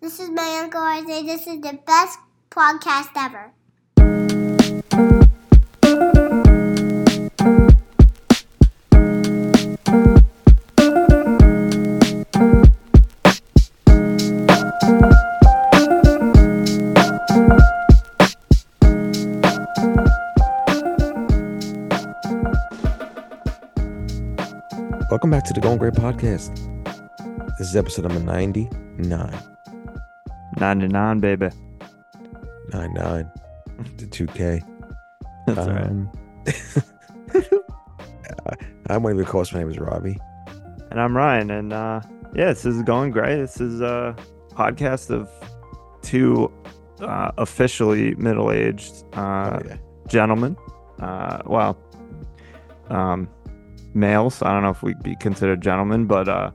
This is my Uncle Isaiah. This is the best podcast ever. Welcome back to the Going Grey Podcast. This is episode number 99. 99, baby. 99. The 2K. That's right. Um, I'm one of your co-hosts. My name is Robbie. And I'm Ryan. And uh, yeah, this is going great. This is a podcast of two uh, officially middle aged uh, oh, yeah. gentlemen. Uh, well, um, males. I don't know if we'd be considered gentlemen, but uh,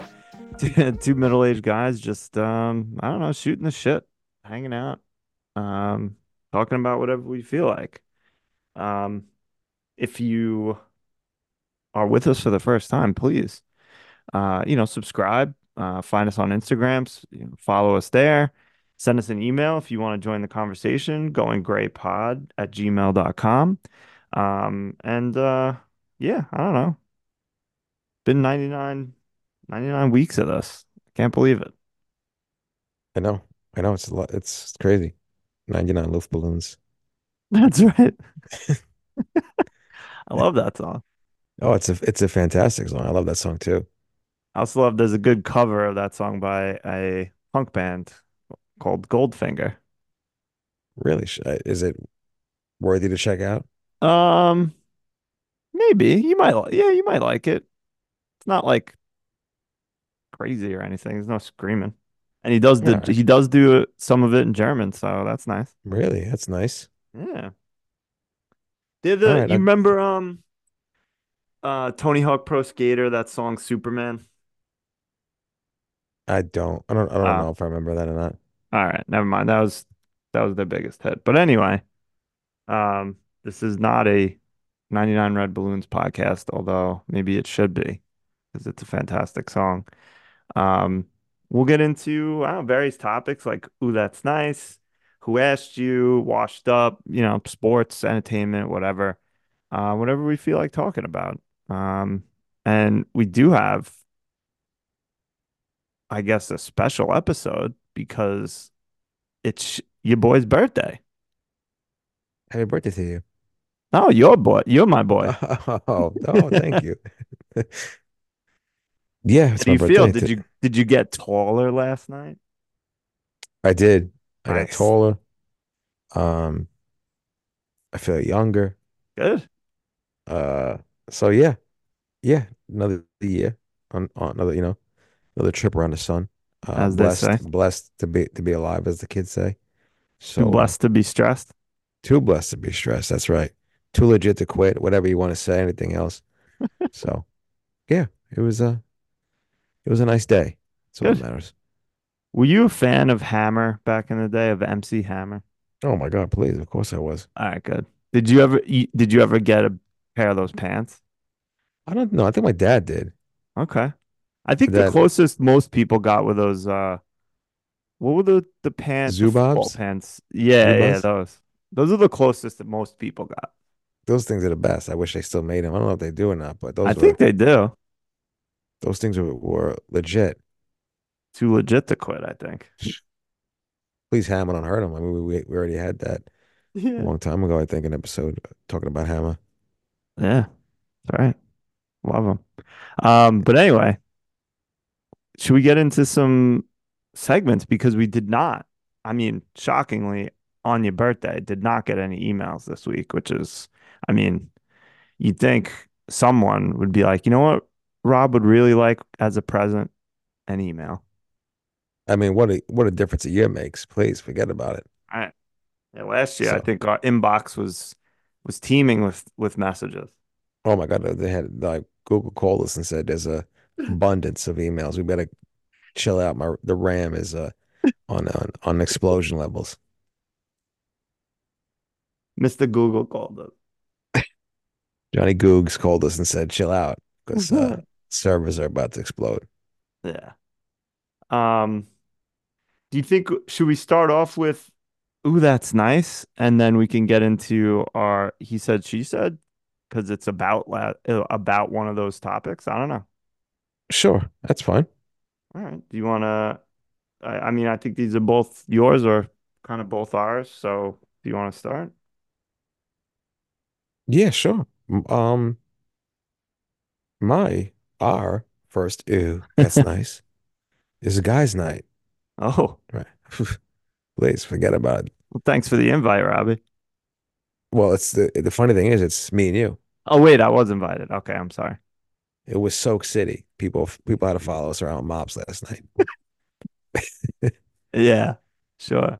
two, two middle aged guys just, um, I don't know, shooting the shit, hanging out, um, talking about whatever we feel like. Um, if you are with us for the first time, please, uh, you know, subscribe, uh, find us on instagrams you know, follow us there. Send us an email if you want to join the conversation, goinggreypod at gmail.com. Um, and uh, yeah, I don't know. Been 99, 99 weeks of this. Can't believe it. I know. I know. It's a lot. It's crazy. 99 Luftballons. That's right. I love that song. Oh, it's a it's a fantastic song. I love that song too. I also love there's a good cover of that song by a punk band called Goldfinger. Really, is it worthy to check out? Um, maybe you might, yeah, you might like it. It's not like crazy or anything. There's no screaming, and he does the Yeah. he does do some of it in German, so that's nice. Really, that's nice. Yeah. Did the All right, you I- remember um uh Tony Hawk Pro Skater that song Superman? I don't. I don't. I don't Ah. know if I remember that or not. All right, never mind. That was that was their biggest hit. But anyway, um, this is not a 99 Red Balloons podcast, although maybe it should be because it's a fantastic song. Um, we'll get into know, various topics like "Ooh, that's nice," "Who asked you," "Washed up," you know, sports, entertainment, whatever, uh, whatever we feel like talking about. Um, and we do have, I guess, a special episode because it's your boy's birthday. Happy birthday to you. Oh, your boy. You're my boy. Oh, oh, thank you. Yeah, How do you feel? Did you did you get taller last night? I did. I got taller. Um, I feel younger. Good. Uh, so yeah, yeah, another year on, on another, you know, another trip around the sun. Uh, As they blessed, say. blessed to be to be alive, as the kids say. So Too uh, blessed to be stressed. too blessed to be stressed. That's right. Too legit to quit. Whatever you want to say. Anything else? So, yeah, it was a, it was a nice day. That's what Good. matters. Were you a fan of Hammer back in the day of MC Hammer? Oh my God, please. Of course I was. All right, good. Did you ever did you ever get a pair of those pants? I don't know. I think my dad did. Okay. I think the closest most people got were those uh what were the the pants Zubaz? pants? Yeah, yeah, those. Those are the closest that most people got. Those things are the best. I wish they still made them. I don't know if they do or not, but those I were think they do. Those things were, were legit. Too legit to quit, I think. Please Hammer don't hurt him. I mean, we, we we already had that a long time ago. I think an episode talking about Hammer. Yeah. All right. Love them. Um, but anyway, should we get into some segments because we did not, I mean, shockingly, on your birthday, did not get any emails this week, which is, I mean, you'd think someone would be like, you know what, Rob would really like as a present an email. I mean, what a what a difference a year makes. Please forget about it. I, yeah, last year, I think our inbox was was teeming with with messages. Oh my God, they had like Google called us and said there's a abundance of emails. We better chill out. My the RAM is uh on on on explosion levels. Mr. Google called us. Johnny Googs called us and said chill out because uh, servers are about to explode. Yeah. Um, Do you think should we start off with, "Ooh, that's nice," and then we can get into our he said, she said, because it's about la about one of those topics. I don't know. Sure, that's fine. All right. Do you want to? I, I mean, I think these are both yours or kind of both ours. So, do you want to start? Yeah, sure. Um, my our first ew, that's nice. Is a guy's night, Oh, right? Please forget about it. well, thanks for the invite, Robbie. Well, it's the the funny thing is, it's me and you. Oh, wait, I was invited. Okay, I'm sorry. It was Soak City. People people had to follow us around mobs last night. Yeah, sure.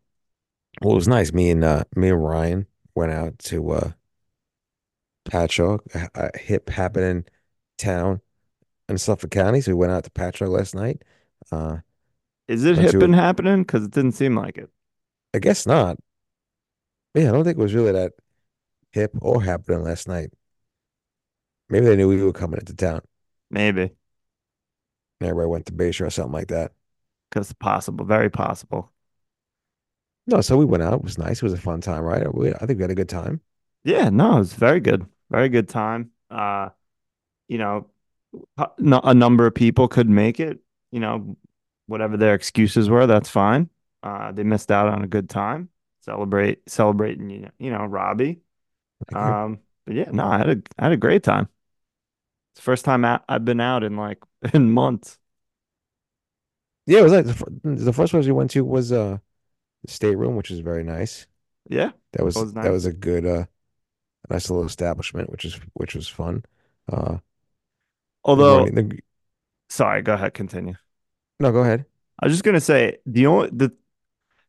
Well, it was nice. Me and uh, me and Ryan went out to uh, Patchogue, a hip happening town in Suffolk County. So we went out to Patchogue last night. Uh, Is it hip and happening? Because it didn't seem like it. I guess not. Yeah, I don't think it was really that hip or happening last night. Maybe they knew we were coming into town. Maybe. Everybody went to Bayshore or something like that. Because possible, very possible. No, so we went out. It was nice. It was a fun time, right? We, I think we had a good time. Yeah, no, it was very good. Very good time. Uh, you know, a number of people could make it, you know, whatever their excuses were, that's fine. Uh, they missed out on a good time. Celebrate celebrating, you know, you know, Robbie. Um, but yeah, no, I had a I had a great time. It's the first time out, I've been out in like in months. Yeah, it was like the, the first place we went to was uh the stateroom, which was very nice. Yeah, That was was that was a good uh nice little establishment, which is which was fun. Uh Although, the sorry, go ahead, continue. no, go ahead. I was just gonna say the only the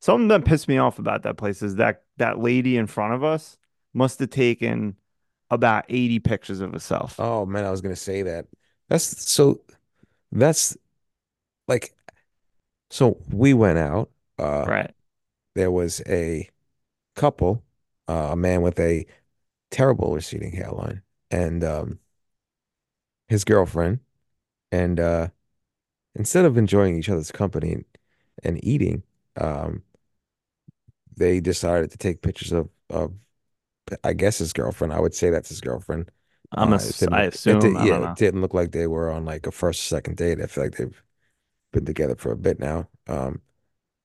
something that pissed me off about that place is that that lady in front of us must have taken about 80 pictures of herself. Oh man, I was gonna say that. That's so that's like so we went out. Uh Right. there was a couple, uh, a man with a terrible receding hairline and um his girlfriend. And uh instead of enjoying each other's company and, and eating, um, they decided to take pictures of of I guess his girlfriend. I would say that's his girlfriend. I'm a, Uh, it s- didn't I look, it did, assume, I yeah, it didn't look like they were on like a first or second date. I feel like they've been together for a bit now. Um,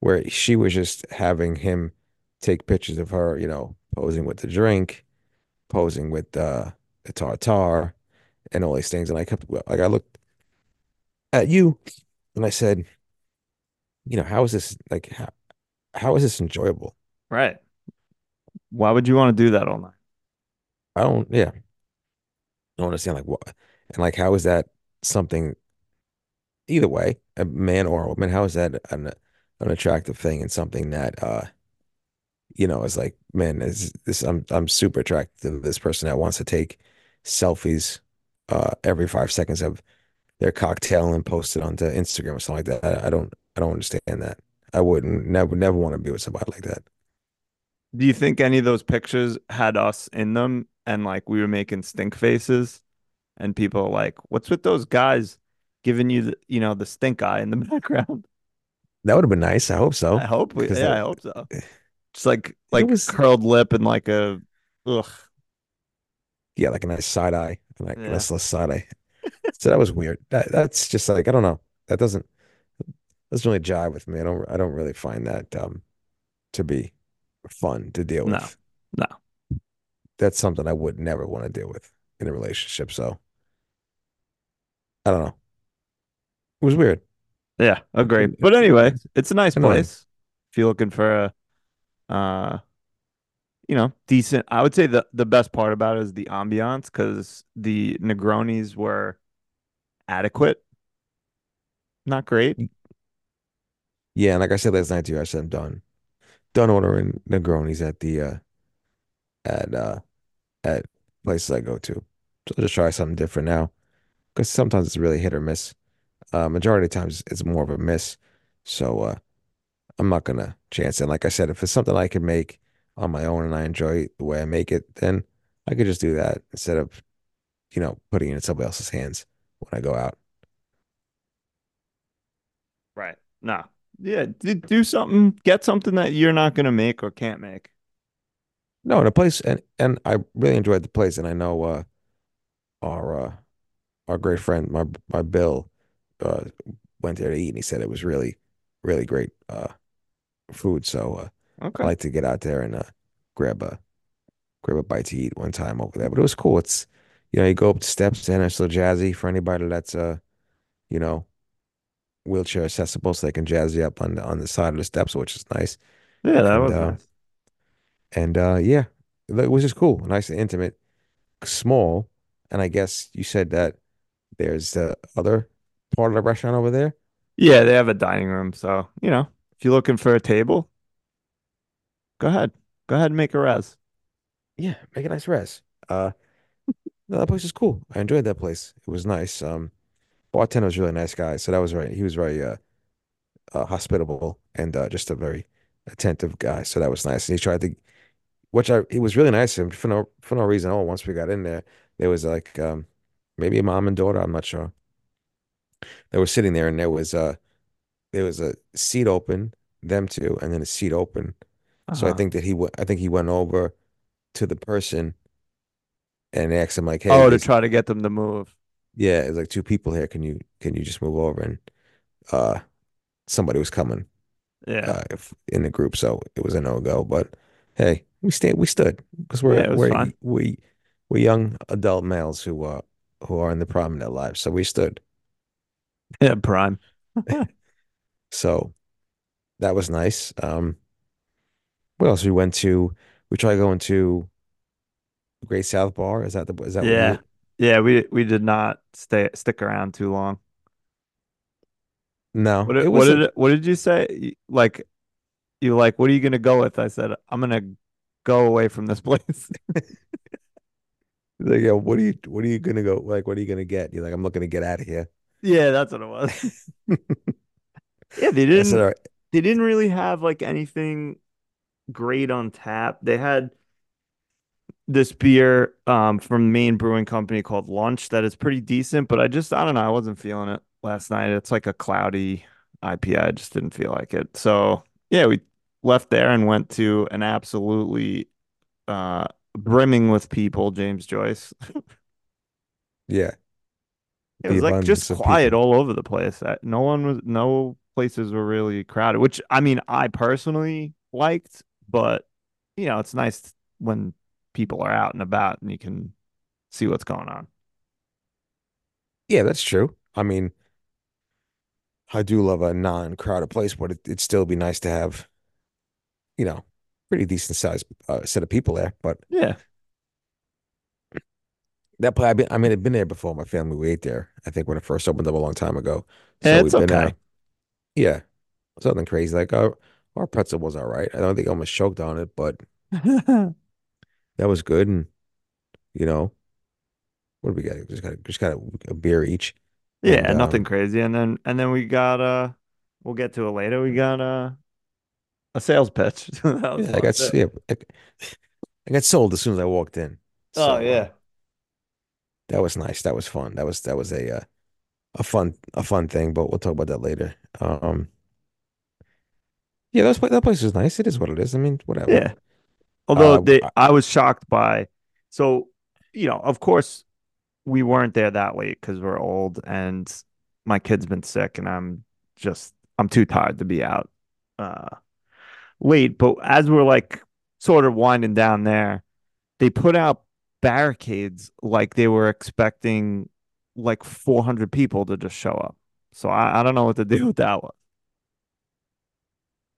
where she was just having him take pictures of her, you know, posing with the drink, posing with uh, the tartar, and all these things. And I kept like I looked at you and I said, you know, how is this like how, how is this enjoyable? Right. Why would you want to do that all night? I don't, yeah, I don't understand like what and like how is that something either way, a man or a woman, how is that an an attractive thing and something that uh you know is like, man, is this I'm I'm super attracted to this person that wants to take selfies uh every five seconds of their cocktail and post it onto Instagram or something like that. I, I don't I don't understand that. I wouldn't never never want to be with somebody like that. Do you think any of those pictures had us in them and like we were making stink faces and people are like, what's with those guys giving you the, you know, the stink eye in the background? That would have been nice. I hope so. I hope we, yeah, I hope so. Just like like was curled lip and like a ugh. Yeah, like a nice side eye, like a Yeah. nice little side eye. So that was weird. That that's just like I don't know. That doesn't doesn't really jive with me. I don't I don't really find that um to be fun to deal with. No. That's something I would never want to deal with in a relationship. So I don't know. It was weird. Yeah, agree. But anyway, it's it's a nice place. If you're looking for a uh you know, decent. I would say the the best part about it is the ambiance because the Negronis were adequate, not great. Yeah, and like I said last night to you, I said I'm done. Done ordering Negronis at the uh at uh at places I go to. So I'll just try something different now. Because sometimes it's really hit or miss. Uh majority of times it's more of a miss. So uh I'm not gonna chance it. Like I said, if it's something I can make on my own and I enjoy the way I make it, then I could just do that instead of, you know, putting it in somebody else's hands when I go out. Right. No, Yeah, do, do something, get something that you're not gonna make or can't make. No, the place and and I really enjoyed the place, and I know uh our uh our great friend my my Bill uh went there to eat, and he said it was really really great uh food. So uh, I like to get out there and uh grab a grab a bite to eat one time over there. But it was cool. It's you know you go up the steps and it's so jazzy for anybody that's uh you know wheelchair accessible, so they can jazz you up on the on the side of the steps, which is nice. Yeah, that And was uh nice. and uh yeah, it was just cool, nice and intimate, small. And I guess you said that there's the other part of the restaurant over there. Yeah, they have a dining room, so you know, if you're looking for a table, go ahead. Go ahead and make a res. Yeah, make a nice res. Uh, no, that place is cool. I enjoyed that place. It was nice. Um, bartender was a really nice guy, so that was right. He was very uh, uh hospitable and uh, just a very attentive guy. So that was nice. And he tried to, which I he was really nice. And for no for no reason Oh. Once we got in there, there was like um maybe a mom and daughter. I'm not sure. They were sitting there, and there was uh there was a seat open, them two, and then a seat open. So I Uh-huh. think that he went. I think he went over to the person and asked him like, "Hey, Oh, to try to get them to move. yeah, it's like two people here. Can you can you just move over?" And uh, somebody was coming Yeah. uh if, in the group, so it was a no go. But hey, we stayed. We stood because we're Yeah, we're we we're young adult males who are who are in the prime of their lives. So we stood. Yeah, prime. So that was nice. Um, what else? We went to. We tried going to Great South Bar. Is that the is that Yeah. you? Yeah, we we did not stay stick around too long. What No, did, it what did what did you say? Like you like, what are you gonna go with? I said, I'm gonna go away from this place. like, yo, what are you what are you gonna go like? What are you gonna get? You're like, I'm looking to get out of here. Yeah, that's what it was. Yeah, they didn't all right. they didn't really have like anything great on tap. They had this beer um from Maine Brewing Company called Lunch that is pretty decent, but I just I don't know, I wasn't feeling it last night. It's like a cloudy IPA. I just didn't feel like it. So yeah, we left there and went to an absolutely uh brimming with people, James Joyce. Yeah, It the was like just quiet people. all over the place. No one was, no places were really crowded, which I mean, I personally liked, but you know, it's nice when people are out and about and you can see what's going on. Yeah, that's true. I mean, I do love a non-crowded place, but it, it'd still be nice to have, you know, pretty decent sized uh, set of people there. But Yeah. that place, I've been, I mean, I've been there before. My family, we ate there. I think when it first opened up a long time ago. Yeah, it's we've been okay. there. Yeah, something crazy. Like our our pretzel was all right. I don't think I almost choked on it, but that was good. And you know, what did we get? Just got just got a, a beer each. And Yeah, nothing um, crazy. And then and then we got uh we'll get to it later. We got uh a sales pitch. Yeah, I got yeah, I, I got sold as soon as I walked in. Oh So uh, yeah. that was nice. That was fun. That was that was a uh, a fun a fun thing. But we'll talk about that later. Um, yeah, that place that place is nice. It is what it is. I mean, whatever. Yeah. Although Uh, they I- I was shocked by so you know, of course we weren't there that late because we're old and my kid's been sick and I'm just I'm too tired to be out uh late. But as we're like sort of winding down there, they put out barricades like they were expecting like 400 people to just show up. So I, I don't know what to do with that one.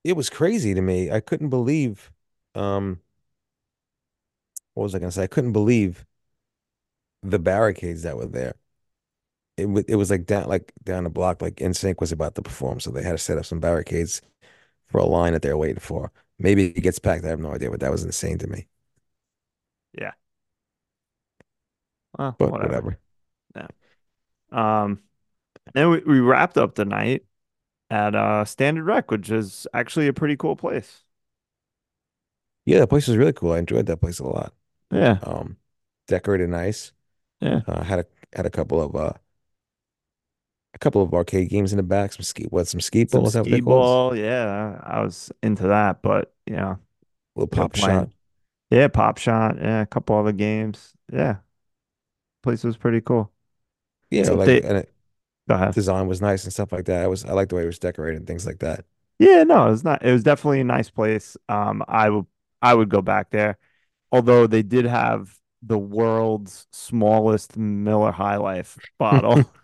It was crazy to me. I couldn't believe. Um, what was I gonna say? I couldn't believe the barricades that were there. It wa- it was like down like down the block, like NSYNC was about to perform, so they had to set up some barricades for a line that they were waiting for. Maybe it gets packed. I have no idea, but that was insane to me. Yeah. Well, But whatever. whatever. Um, then we, we wrapped up the night at uh Standard Rec, which is actually a pretty cool place. Yeah, that place was really cool. I enjoyed that place a lot. Yeah, Um, decorated nice. yeah. Uh, had a had a couple of uh a couple of arcade games in the back, some ski, what, some skeet Some ball, that skee ball. Yeah, I was into that, but you know, A little pop shot. Yeah, Pop Shot. Yeah, a couple other games. Yeah, place was pretty cool. Yeah, So like they and it, ahead. design was nice and stuff like that. I was I like the way it was decorated and things like that. Yeah, no, it was not. It was definitely a nice place. Um, I would I would go back there. Although they did have the world's smallest Miller High Life bottle.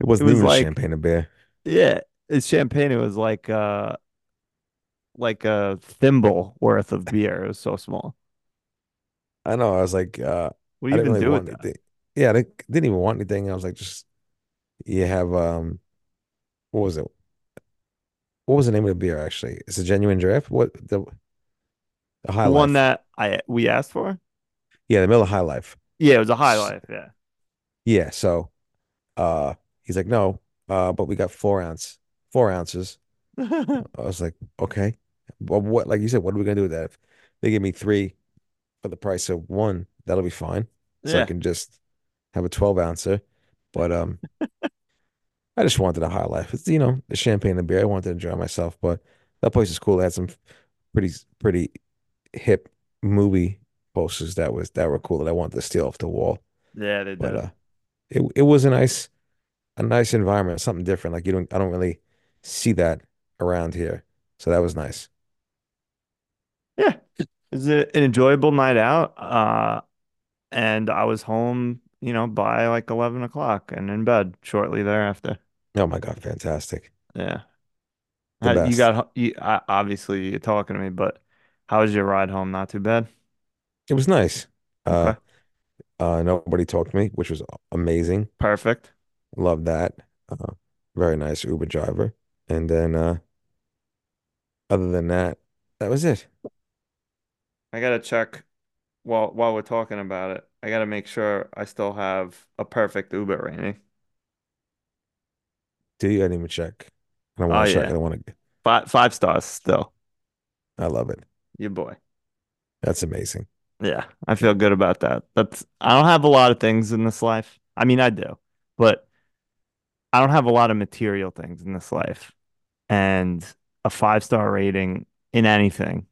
It It wasn't was even a like, champagne and beer. yeah, it's champagne. It was like uh like a thimble worth of beer. It was so small. I know. I was like, uh, What do I you even really do with that? Yeah, I didn't, didn't even want anything. I was like, just you have um, what was it? What was the name of the beer actually? It's a genuine draft. What the the High The one that I we asked for? Yeah, the Miller High Life. Yeah, it was a High Life. Yeah. Yeah. So, uh, he's like, no, uh, but we got four ounce, four ounces. I was like, okay, but what? Like you said, what are we gonna do with that? If they give me three for the price of one, that'll be fine. So I can just have a 12 ouncer. But um, I just wanted a high life. It's, you know, the champagne and beer. I wanted to enjoy myself. But that place is cool. They had some pretty, pretty hip movie posters that was that were cool that I wanted to steal off the wall. Yeah, they But did. uh, it it was a nice a nice environment, something different. Like you don't I don't really see that around here. So that was nice. Yeah. It was an enjoyable night out. Uh, and I was home, you know, by like 11 o'clock and in bed shortly thereafter. Oh my God, fantastic. Yeah. How, you got, you, obviously you're talking to me, but how was your ride home? Not too bad. It was nice. Uh, uh, nobody talked to me, which was amazing. Perfect. Love that. Uh, very nice Uber driver. And then uh other than that, that was it. I gotta check while while we're talking about it. I gotta make sure I still have a perfect Uber rating. Do you? I didn't even check. I don't Oh want to check. I don't want to. Five five stars still. I love it. Your boy. That's amazing. Yeah, I feel good about that. That's I don't have a lot of things in this life. I mean, I do, but I don't have a lot of material things in this life. And a five star rating in anything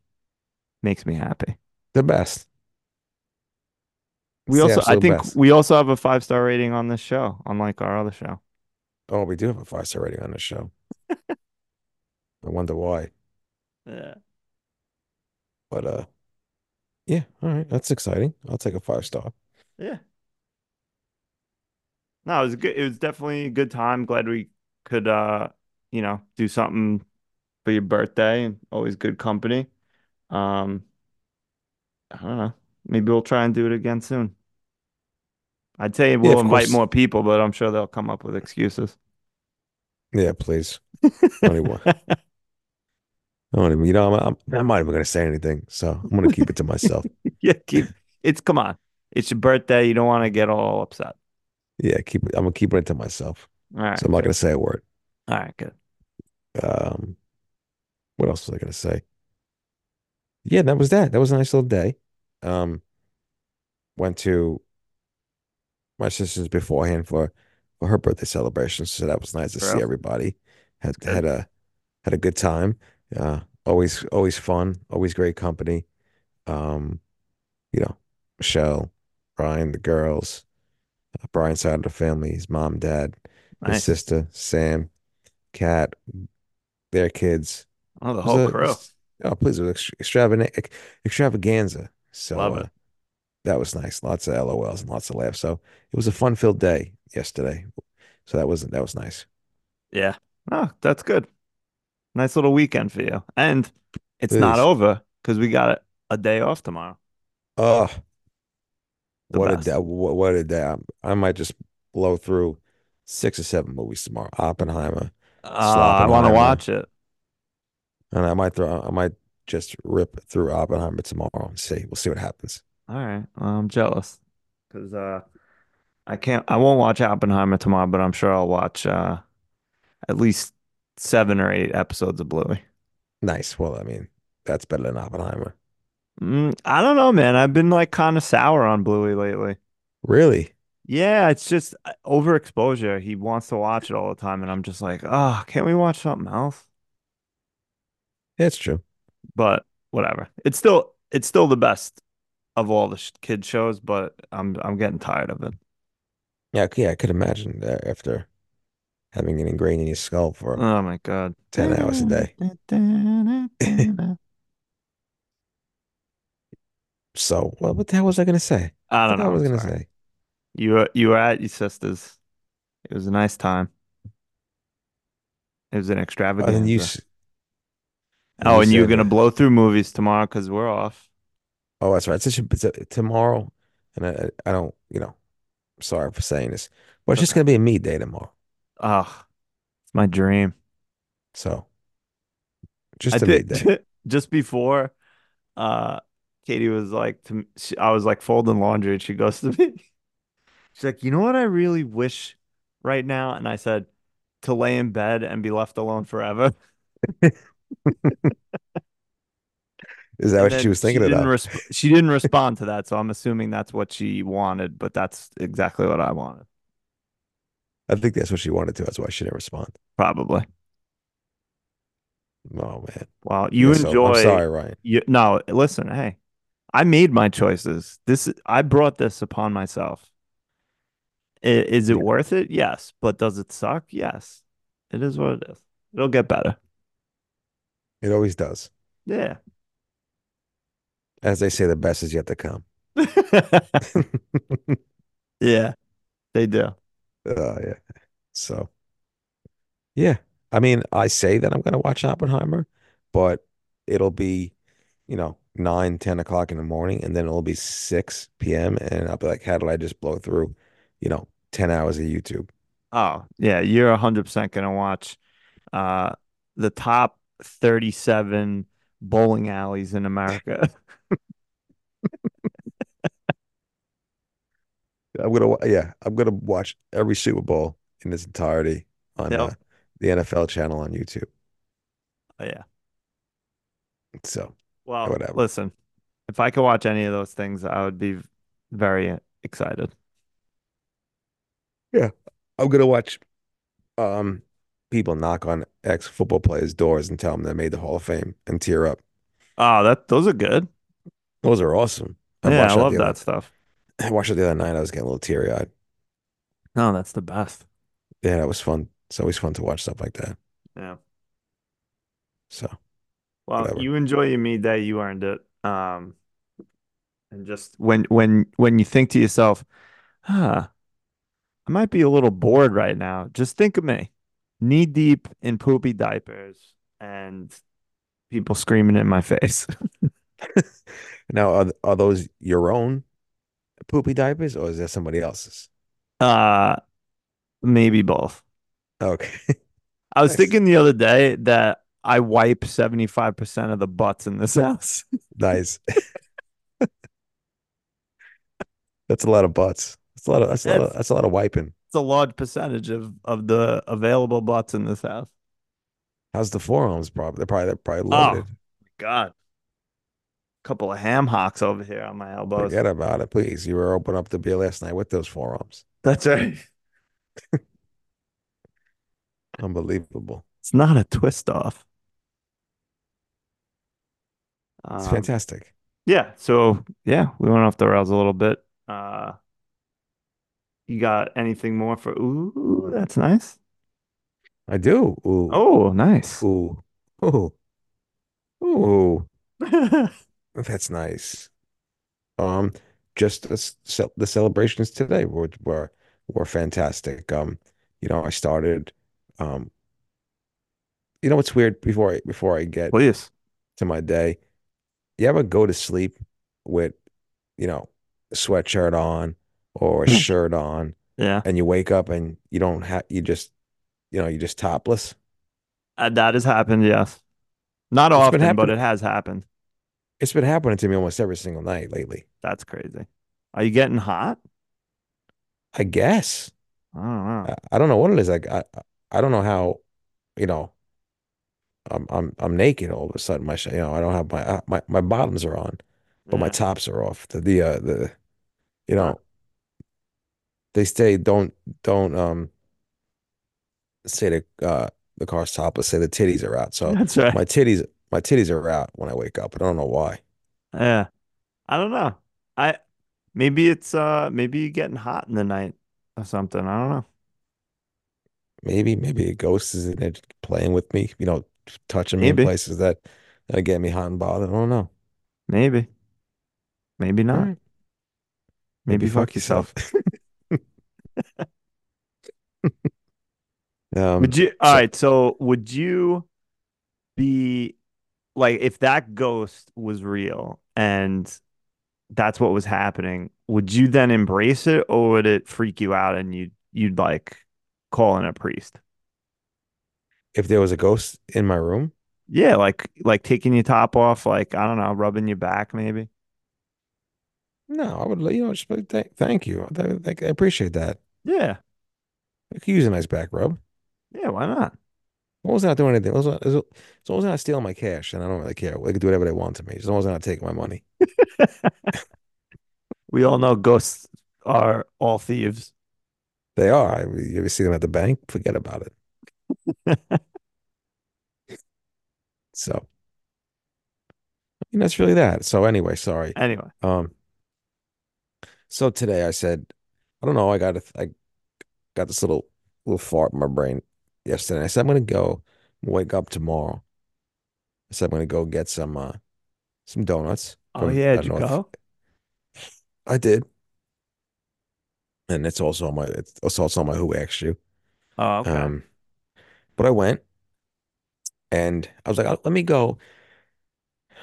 makes me happy. The best. We also, I think best. we also have a five star rating on this show, unlike our other show. Oh, we do have a five star rating on this show. I wonder why. Yeah. But uh yeah, all right. That's exciting. I'll take a five star. Yeah. No, it was good. It was definitely a good time. Glad we could uh, you know, do something for your birthday and always good company. Um, I don't know. Maybe we'll try and do it again soon. I'd say we'll of invite course. more people, but I'm sure they'll come up with excuses. Yeah, please. I don't even, I don't even, you know, I'm, I'm, I'm not even gonna say anything, so I'm gonna keep it to myself. Yeah, keep it's come on. It's your birthday. You don't want to get all upset. Yeah, keep. I'm gonna keep it to myself. All right, So I'm not gonna say a word. All right, good. Um, what else was I gonna say? Yeah, that was that. That was a nice little day. Um, went to my sister's beforehand for for her birthday celebration, so that was nice to see everybody. Had good. had a had a good time. Uh, always always fun, always great company. Um, you know, Michelle, Brian, the girls, uh, Brian's side of the family, his mom, dad, his sister, Sam, Kat, their kids. Oh, the whole a, crew. oh, please, it was extravagant, extravaganza. So Love uh, it. That was nice. Lots of LOLs and lots of laughs. So it was a fun-filled day yesterday. So that wasn't that was nice. Yeah. Oh, that's good. Nice little weekend for you. And it's It not is. over because we got a day off tomorrow. Oh, The what a best. day! What, what a day! I, I might just blow through six or seven movies tomorrow. Oppenheimer, Uh, I want to watch it. and I might throw. I might just rip through Oppenheimer tomorrow and see. We'll see what happens. All right. Well, I'm jealous because uh, I can't. I won't watch Oppenheimer tomorrow, but I'm sure I'll watch uh, at least seven or eight episodes of Bluey. Nice. Well, I mean, that's better than Oppenheimer. Mm, I don't know, man. I've been like kind of sour on Bluey lately. Really? Yeah, it's just uh, overexposure. He wants to watch it all the time, and I'm just like, oh, can't we watch something else? It's true. But whatever. It's still it's still the best of all the sh kid shows, but I'm I'm getting tired of it. Yeah, yeah, I could imagine that after having it ingrained in your skull for Oh my God. 10 hours a day. So, well, what the hell was I gonna say? I don't hell know. was I gonna Sorry. say? You were you were at your sister's. It was a nice time. It was an Oh, and you, extravaganza. s- and Oh, you and you're gonna uh, blow through movies tomorrow because we're off. Oh, that's right. It's, just, it's a, tomorrow, and I, I don't, you know, sorry for saying this, but It's just gonna be a me day tomorrow. Oh, it's my dream. So, just a me think day. just before uh Katie was like to she, I was like folding laundry and she goes to me. She's like, "You know what I really wish right now?" And I said, "To lay in bed and be left alone forever." Is that And what she was she thinking didn't about? resp she didn't respond to that, so I'm assuming that's what she wanted, but that's exactly what I wanted, I think that's what she wanted to. That's why she didn't respond. probably. Oh man. Well, Yeah, you so I'm enjoy sorry, Ryan. you no, listen, hey, I made my choices. This I brought this upon myself. I- Is it Yeah, worth it? Yes. But does it suck? Yes. It is what it is. It'll get better. it always does. Yeah. As they say, the best is yet to come. Yeah, they do. Oh yeah. So yeah. I mean, I say that I'm gonna watch Oppenheimer, but it'll be, you know, nine, ten o'clock in the morning, and then it'll be 6 p.m. And I'll be like, how did I just blow through, you know, 10 hours of YouTube? Oh, yeah, you're 100% gonna watch uh the top 37 bowling alleys in America. I'm gonna, yeah, I'm gonna watch every Super Bowl in its entirety on Yep. uh, the NFL channel on YouTube. Oh, yeah. So Well, whatever. listen, if I could watch any of those things, I would be very excited. Yeah. I'm gonna watch um people knock on ex-football players' doors and tell them they made the Hall of Fame and tear up. Oh, that those are good. Those are awesome. I Yeah, I love that other stuff. I watched it the other night. I was getting a little teary-eyed. No, that's the best. Yeah, that was fun. It's always fun to watch stuff like that. Yeah. So Well, whatever. you enjoy your me day, you earned it. Um, and just when when when you think to yourself, huh, I might be a little bored right now. Just think of me, knee deep in poopy diapers and people screaming in my face. Now, are, are those your own poopy diapers or is that somebody else's? Uh, maybe both. Okay. I was Nice. thinking the other day that I wipe 75% of the butts in this house. Nice. That's a lot of butts. That's a lot of that's a lot of That's a lot of wiping. it's a large percentage of of the available butts in this house. How's the forearms? Probably they're probably they're probably Oh loaded. God. Couple of ham hocks over here on my elbows. Forget about it, please. You were open up the beer last night with those forearms. That's right. Unbelievable. It's not a twist off. It's Um, fantastic. yeah. So yeah, we went off the rails a little bit. Uh, you got anything more for? Ooh, that's nice. I do. Ooh, Oh, nice. ooh, ooh, ooh. That's nice. Um, just the, ce- the celebrations today were were were fantastic. Um, you know, I started. Um, you know what's weird? Before I before I get Please. to my day, you ever go to sleep with, you know, a sweatshirt on or a shirt on, Yeah. and you wake up and you don't have you just, you know, you're just topless? Uh, that has happened, yes. Not It's been often, but happening. it has happened. It's been happening to me almost every single night lately. That's crazy. Are you getting hot? I guess. I don't know. I, I don't know what it is. Like I I don't know how, you know, I'm I'm I'm naked all of a sudden. My you know I don't have my my my bottoms are on, but my tops are off. The the uh, the you know They say don't don't um say the uh the car's topless, say the titties are out. So That's right. my titties my titties are out when I wake up. I don't know why. Yeah. I don't know. I maybe it's uh maybe you're getting hot in the night or something. I don't know. Maybe maybe a ghost is in there playing with me, you know, touching me in places that that get me hot and bothered. I don't know. Maybe. Maybe not. right. Maybe Maybe fuck fuck yourself. yourself. Um, Would you all so right, so would you be like if that ghost was real and that's what was happening, would you then embrace it or would it freak you out and you'd you'd like call in a priest? if there was a ghost in my room, Yeah, like like taking your top off, like I don't know, rubbing your back maybe. no, I would, you know, just like, thank, thank you. I, I appreciate that. Yeah. I could use a nice back rub. Yeah, why not? As long as they're not doing anything, as long as, as long as they're not stealing my cash, and I don't really care. They can do whatever they want to me, as long as they're not taking my money. We all know ghosts are all thieves. They are. You ever see them at the bank? Forget about it. So, I mean, that's really that. So anyway, sorry. Anyway, Um, so today I said, I don't know, I got a, I got this little little fart in my brain yesterday. I said I'm gonna go wake up tomorrow. I said I'm gonna go get some uh some donuts oh yeah, I did you know if go? I did, and it's also on my it's also on my Who Asked You. Oh, okay. Um, but I went and I was like, "Oh, let me go.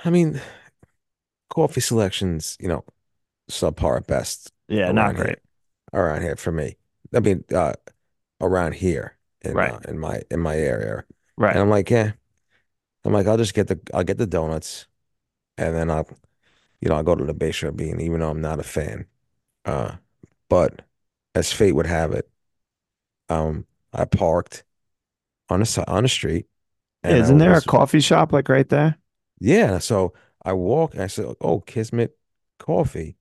I mean, coffee selections, you know, subpar at best Yeah, not around here, great. around here for me. I mean, uh, around here in Right. uh, in my in my area, Right. and I'm like, yeah, I'm like, I'll just get the I'll get the donuts, and then I'll you know I'll go to the Bistro Bean, even though I'm not a fan. Uh, but as fate would have it, um, I parked on the si- on the street, Yeah, and I isn't there a was coffee shop like right there? yeah. So I walk, and I said, oh, Kismet Coffee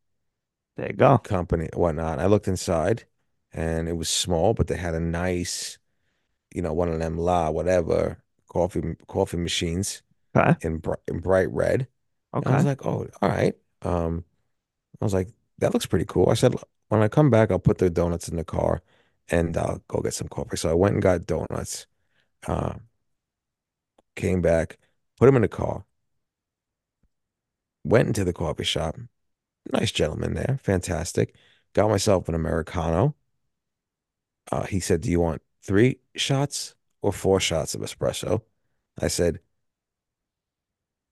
There you go. Company, whatnot. I looked inside, and it was small, but they had a nice, you know, one of them La whatever coffee coffee machines Okay. in br in bright red. And I was like, oh, all right. Um, I was like, that looks pretty cool. I said, when I come back, I'll put the donuts in the car and I'll go get some coffee. So I went and got donuts. Uh, came back, put them in the car, went into the coffee shop. Nice gentleman there, fantastic. Got myself an Americano. Uh, he said, "Do you want three shots or four shots of espresso?" I said,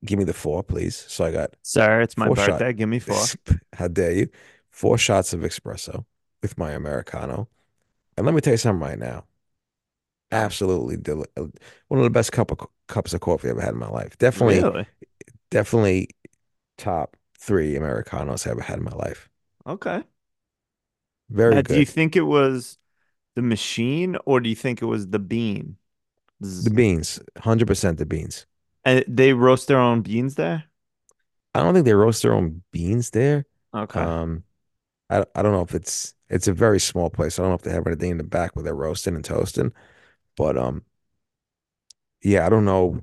"Give me the four, please." So I got Sir, it's my four shot. birthday. Give me four. How dare you? Four shots of espresso with my Americano. And let me tell you something right now. Absolutely deli uh, one of the best cup of cups of coffee I've ever had in my life. Definitely, Really? definitely top three Americanos I've ever had in my life. Okay. Very Now, do you think it was the machine or do you think it was the bean? The beans, 100% the beans. And they roast their own beans there? I don't think they roast their own beans there. Okay. Um, I I don't know if it's it's a very small place. I don't know if they have anything in the back where they're roasting and toasting, but um, yeah, I don't know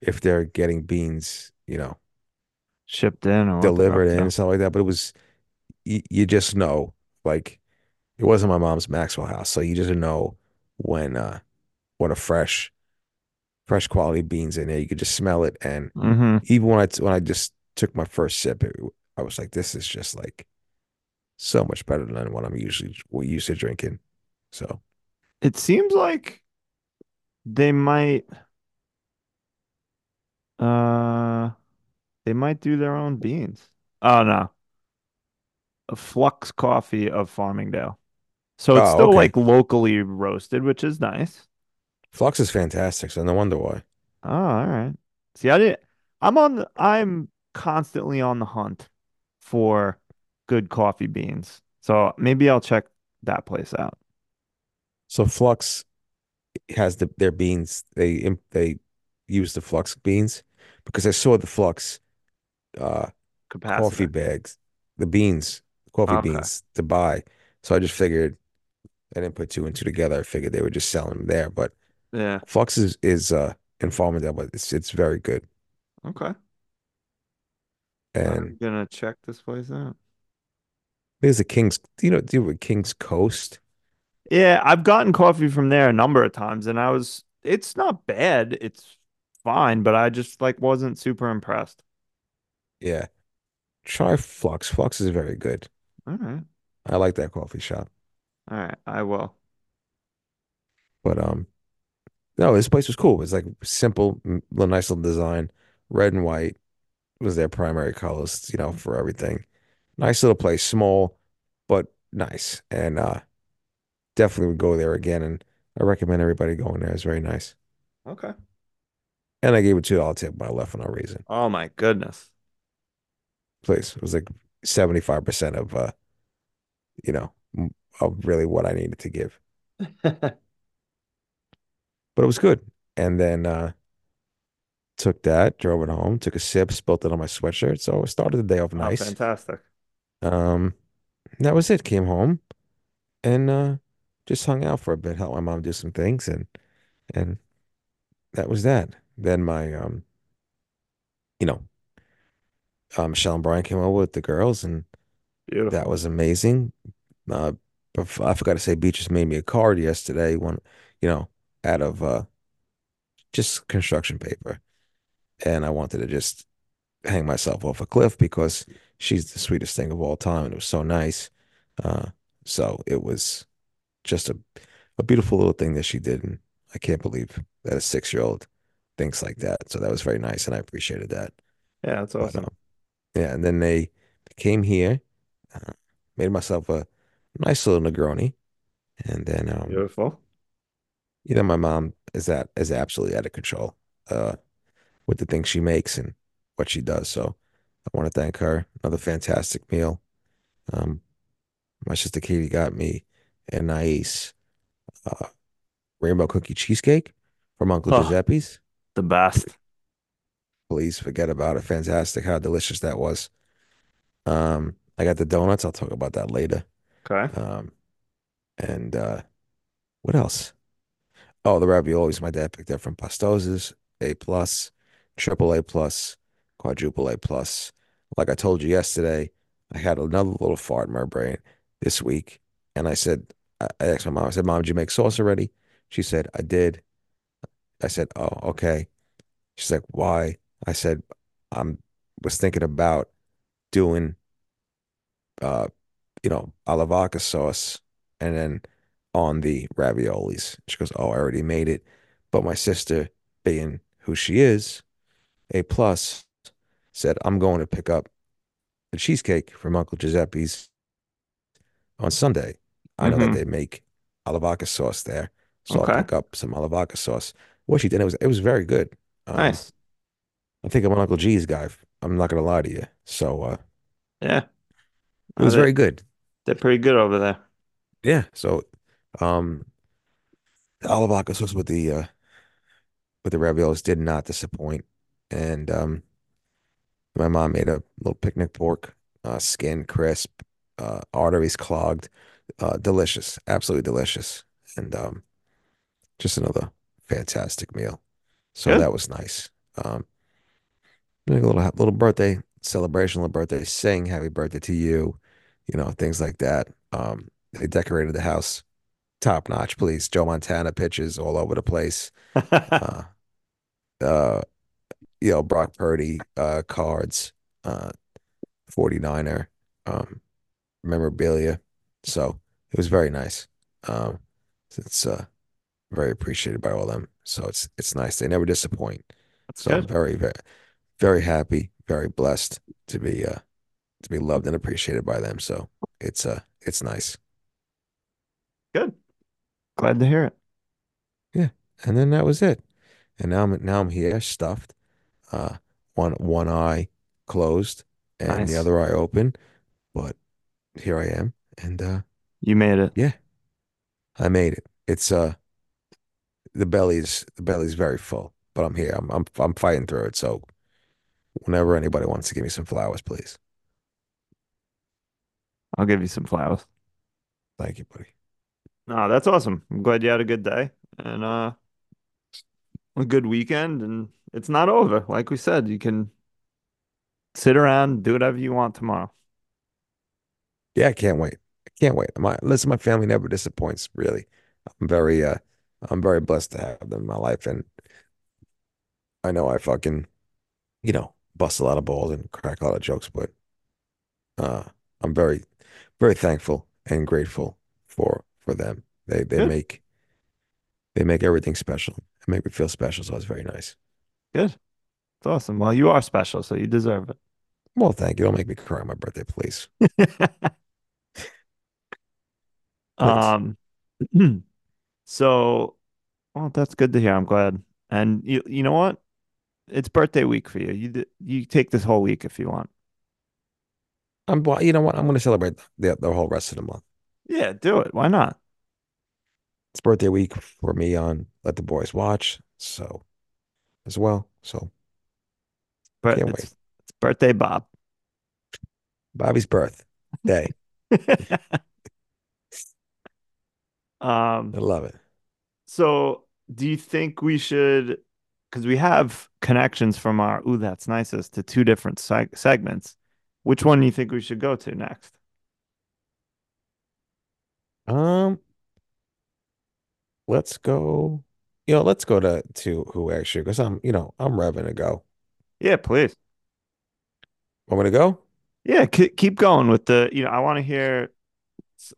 if they're getting beans, you know, Shipped in or delivered in and stuff like that. But it was you, you just know, like it wasn't my mom's Maxwell house, so you just know when uh when a fresh fresh quality beans in there. You could just smell it, and hmm even when I t- when I just took my first sip, it, I was like, this is just like so much better than what I'm usually we used to drinking. So It seems like they might uh they might do their own beans. Oh no. A Flux Coffee of Farmingdale. So it's oh still okay, like locally roasted, which is nice. Flux is fantastic. So no wonder why. Oh, all right. See, I didn't I'm on the I'm constantly on the hunt for good coffee beans. So maybe I'll check that place out. So Flux has the their beans. They they use the Flux beans because I saw the Flux uh coffee bags, the beans, coffee Okay. beans to buy. So I just figured I didn't put two and two together. I figured they were just selling them there, but Yeah. Flux is is uh in Farmingdale, but it's it's very good. Okay. I'm And gonna check this place out. there's a King's, you know, do with King's Coast? Yeah, I've gotten coffee from there a number of times, and I was, it's not bad. It's fine, but I just like wasn't super impressed. Yeah. Try Flux. Flux is very good. All right. I like that coffee shop. All right. I will. But um no, this place was cool. It was like simple, m- little nice little design. Red and white was their primary colors, you know, for everything. Nice little place, small, but nice. And uh definitely would go there again. And I recommend everybody going there. It's very nice. Okay. And I gave a two dollar tip when I left for no reason. Oh my goodness. Place it was like 75% of uh, you know, m- of really what I needed to give. But it was good. And then uh took that, drove it home, took a sip, spilt it on my sweatshirt. So I started the day off Oh, nice. fantastic. Um, that was it. Came home and uh just hung out for a bit, helped my mom do some things and and that was that. Then my um, you know, uh, Michelle and Brian came over with the girls and that was amazing. Uh, I forgot to say Beatrice made me a card yesterday, one, you know, out of uh just construction paper. And I wanted to just hang myself off a cliff because she's the sweetest thing of all time and it was so nice. Uh, so it was just a, a beautiful little thing that she did. And I can't believe that a six year old thinks like that. So that was very nice and I appreciated that. Yeah, that's But awesome. um, yeah, and then they came here, uh, made myself a nice little Negroni. And then um, Beautiful. you know, my mom is that is absolutely out of control uh with the things she makes and what she does. So I want to thank her. Another fantastic meal. Um, my sister Katie got me a nice uh, rainbow cookie cheesecake from Uncle Oh, Giuseppe's. the best. Please forget about it. Fantastic. How delicious that was. Um, I got the donuts. I'll talk about that later. Okay. Um, and uh, what else? Oh, the raviolis my dad picked up from Pastosa's, A plus, triple A plus, quadruple A plus. Like I told you yesterday, I had another little fart in my brain this week, and I said, I asked my mom, I said, Mom, did you make sauce already? She said, I did. I said, Oh, okay. She's like, Why? I said, I'm was thinking about doing uh, you know, alla vodka sauce and then on the raviolis. She goes, Oh, I already made it. But my sister, being who she is, A plus, said, I'm going to pick up the cheesecake from Uncle Giuseppe's on Sunday. I know that Mm-hmm. they make alavaca sauce there. So I'll pick up some alavaca sauce. What she did, it was it was very good. Um, Nice. I think I'm an Uncle G's guy. I'm not gonna lie to you. So uh, Yeah. it was very good. They're pretty good over there. Yeah. So um the alla vodka with the uh with the raviolis did not disappoint. And um my mom made a little picnic pork, uh skin crisp, uh arteries clogged, uh delicious, absolutely delicious. And um just another fantastic meal. So Good. that was nice. Um a little little birthday celebration, little birthday sing, happy birthday to you, you know, things like that. Um they decorated the house top notch, please. Joe Montana pitches all over the place. Uh uh you know, Brock Purdy uh cards, uh 49er um memorabilia. So it was very nice. Um it's uh very appreciated by all of them. So it's it's nice. They never disappoint. That's So I'm very, very, very happy, very blessed to be uh to be loved and appreciated by them. So it's uh it's nice. Good. Glad to hear it. Yeah. And then that was it. And now I'm now I'm here stuffed. Uh one one eye closed and the other eye open. But here I am. And uh You made it. yeah, I made it. It's uh the belly's the belly's very full, but I'm here. I'm I'm I'm fighting through it. So whenever anybody wants to give me some flowers, please. I'll give you some flowers. Thank you, buddy. No, that's awesome. I'm glad you had a good day and uh a good weekend and it's not over. Like we said, you can sit around, do whatever you want tomorrow. Yeah, I can't wait. I can't wait. My listen, my family never disappoints, really. I'm very uh I'm very blessed to have them in my life and I know I fucking, you know, bust a lot of balls and crack a lot of jokes, but uh I'm very, very thankful and grateful for for them. They they Good, make they make everything special. They make me feel special, so it's very nice. good. It's awesome. Well, you are special, so you deserve it. Well, thank you. Don't make me cry on my birthday, please. Um, so well, that's good to hear. I'm glad. And you you know what? It's birthday week for you. You you take this whole week if you want. I'm well, you know what? I'm gonna celebrate the the whole rest of the month. Yeah, do it. Why not? It's birthday week for me on Let the Boys Watch, so as well. So But can't wait. it's it's birthday Bob. Bobby's birth day. Um, I love it. so do you think we should, because we have connections from our Ooh, That's Nicest to two different seg segments. Which one do you think we should go to next? Um, let's go. You know, let's go to to who actually because I'm you know I'm revving to go. Yeah, please. I'm gonna go. Yeah, keep keep going with the, you know, I want to hear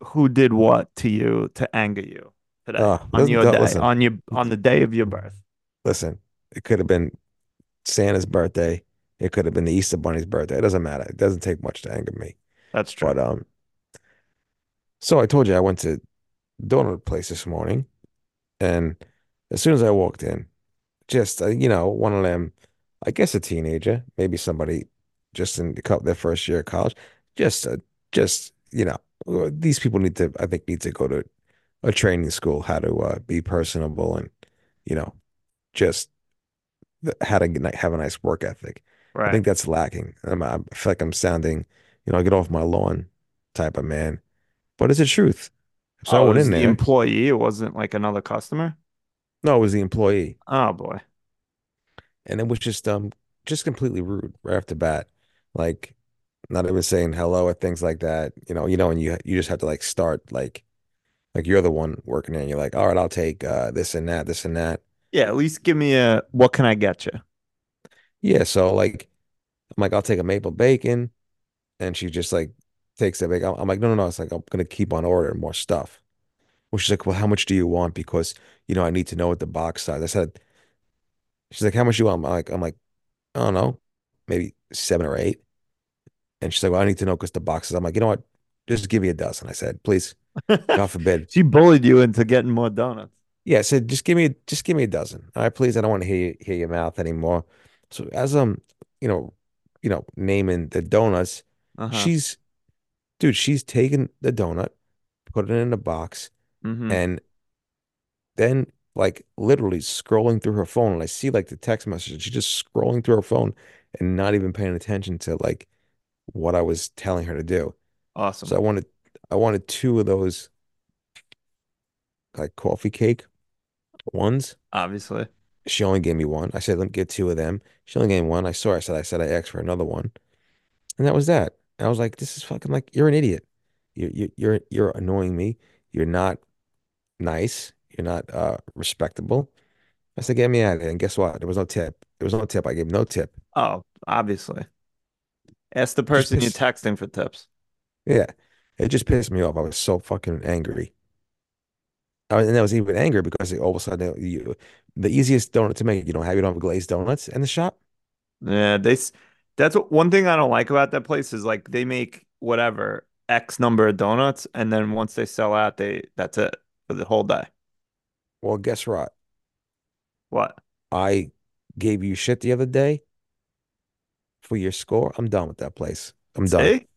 who did what to you to anger you today Uh, on listen, your day, listen, on your on the day of your birth. listen. It could have been Santa's birthday. It could have been the Easter Bunny's birthday. It doesn't matter. It doesn't take much to anger me. That's true. But um, so I told you I went to donut place this morning, and as soon as I walked in, just uh, you know, one of them, I guess a teenager, maybe somebody just in the, their first year of college, just uh, just you know, uh, these people need to, I think, need to go to a training school how to uh, be personable and you know, just how to have a nice work ethic. I think that's lacking. I'm, I feel like I'm sounding, you know, I get off my lawn type of man, but it's the truth. So I Oh, it went was in the there. employee. It wasn't like another customer. No, it was the employee. Oh boy. and it was just um just completely rude right off the bat. Like not even saying hello or things like that. You know, you know, and you you just have to like start like like you're the one working there and you're like, all right, I'll take uh this and that, this and that. Yeah, at least give me a what can I get you? Yeah, so like I'm like, I'll take a maple bacon, and she just like takes the bacon. I'm, like, no, no, no. It's like I'm gonna keep on ordering more stuff. Well, she's like, well, how much do you want? Because you know, I need to know what the box size. I said, she's like, how much you want? I'm like, I'm like, I don't know, maybe seven or eight. And she's like, well, I need to know because the boxes. I'm like, you know what? Just give me a dozen. I said, please, God forbid. She bullied you into getting more donuts. Yeah, I said, just give me, just give me a dozen. All right, please. I don't want to hear hear your mouth anymore. So as I'm, you know, you know, naming the donuts, Uh-huh. she's, dude, she's taken the donut, put it in a box, hmm and then like literally scrolling through her phone. And I see like the text message. She's just scrolling through her phone and not even paying attention to like what I was telling her to do. Awesome. So I wanted I wanted two of those like coffee cake ones. Obviously. She only gave me one. I said, let me get two of them. She only gave me one. I saw her. I said, I said I asked for another one. And that was that. And I was like, this is fucking like you're an idiot. You you you're you're annoying me. You're not nice. You're not uh respectable. I said, get me out of here. And guess what? There was no tip. There was no tip. I gave no tip. Oh, obviously. Ask the person you're texting for tips. Yeah. It just pissed me off. I was so fucking angry. And I was even angry because all of a sudden you, the easiest donut to make, you don't have you don't have glazed donuts in the shop. Yeah, they that's what, one thing I don't like about that place is like they make whatever X number of donuts and then once they sell out, they that's it for the whole day. Well, guess what? What? I gave you shit the other day for your score. I'm done with that place. I'm done. See?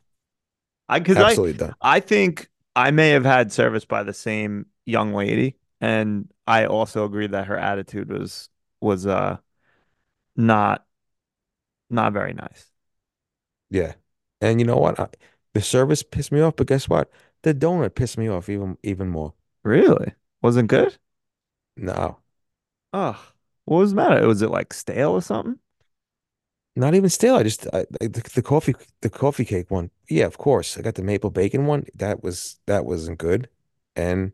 I because I Absolutely done. I think I may have had service by the same young lady, and I also agree that her attitude was was uh not not very nice. Yeah. And you know what? I, the service pissed me off, but guess what? The donut pissed me off even even more. Really? Wasn't good? No, Oh, what was the matter? Was it like stale or something? not even stale. I just I, the, the coffee the coffee cake one. Yeah, of course. I got the maple bacon one. That was that wasn't good. And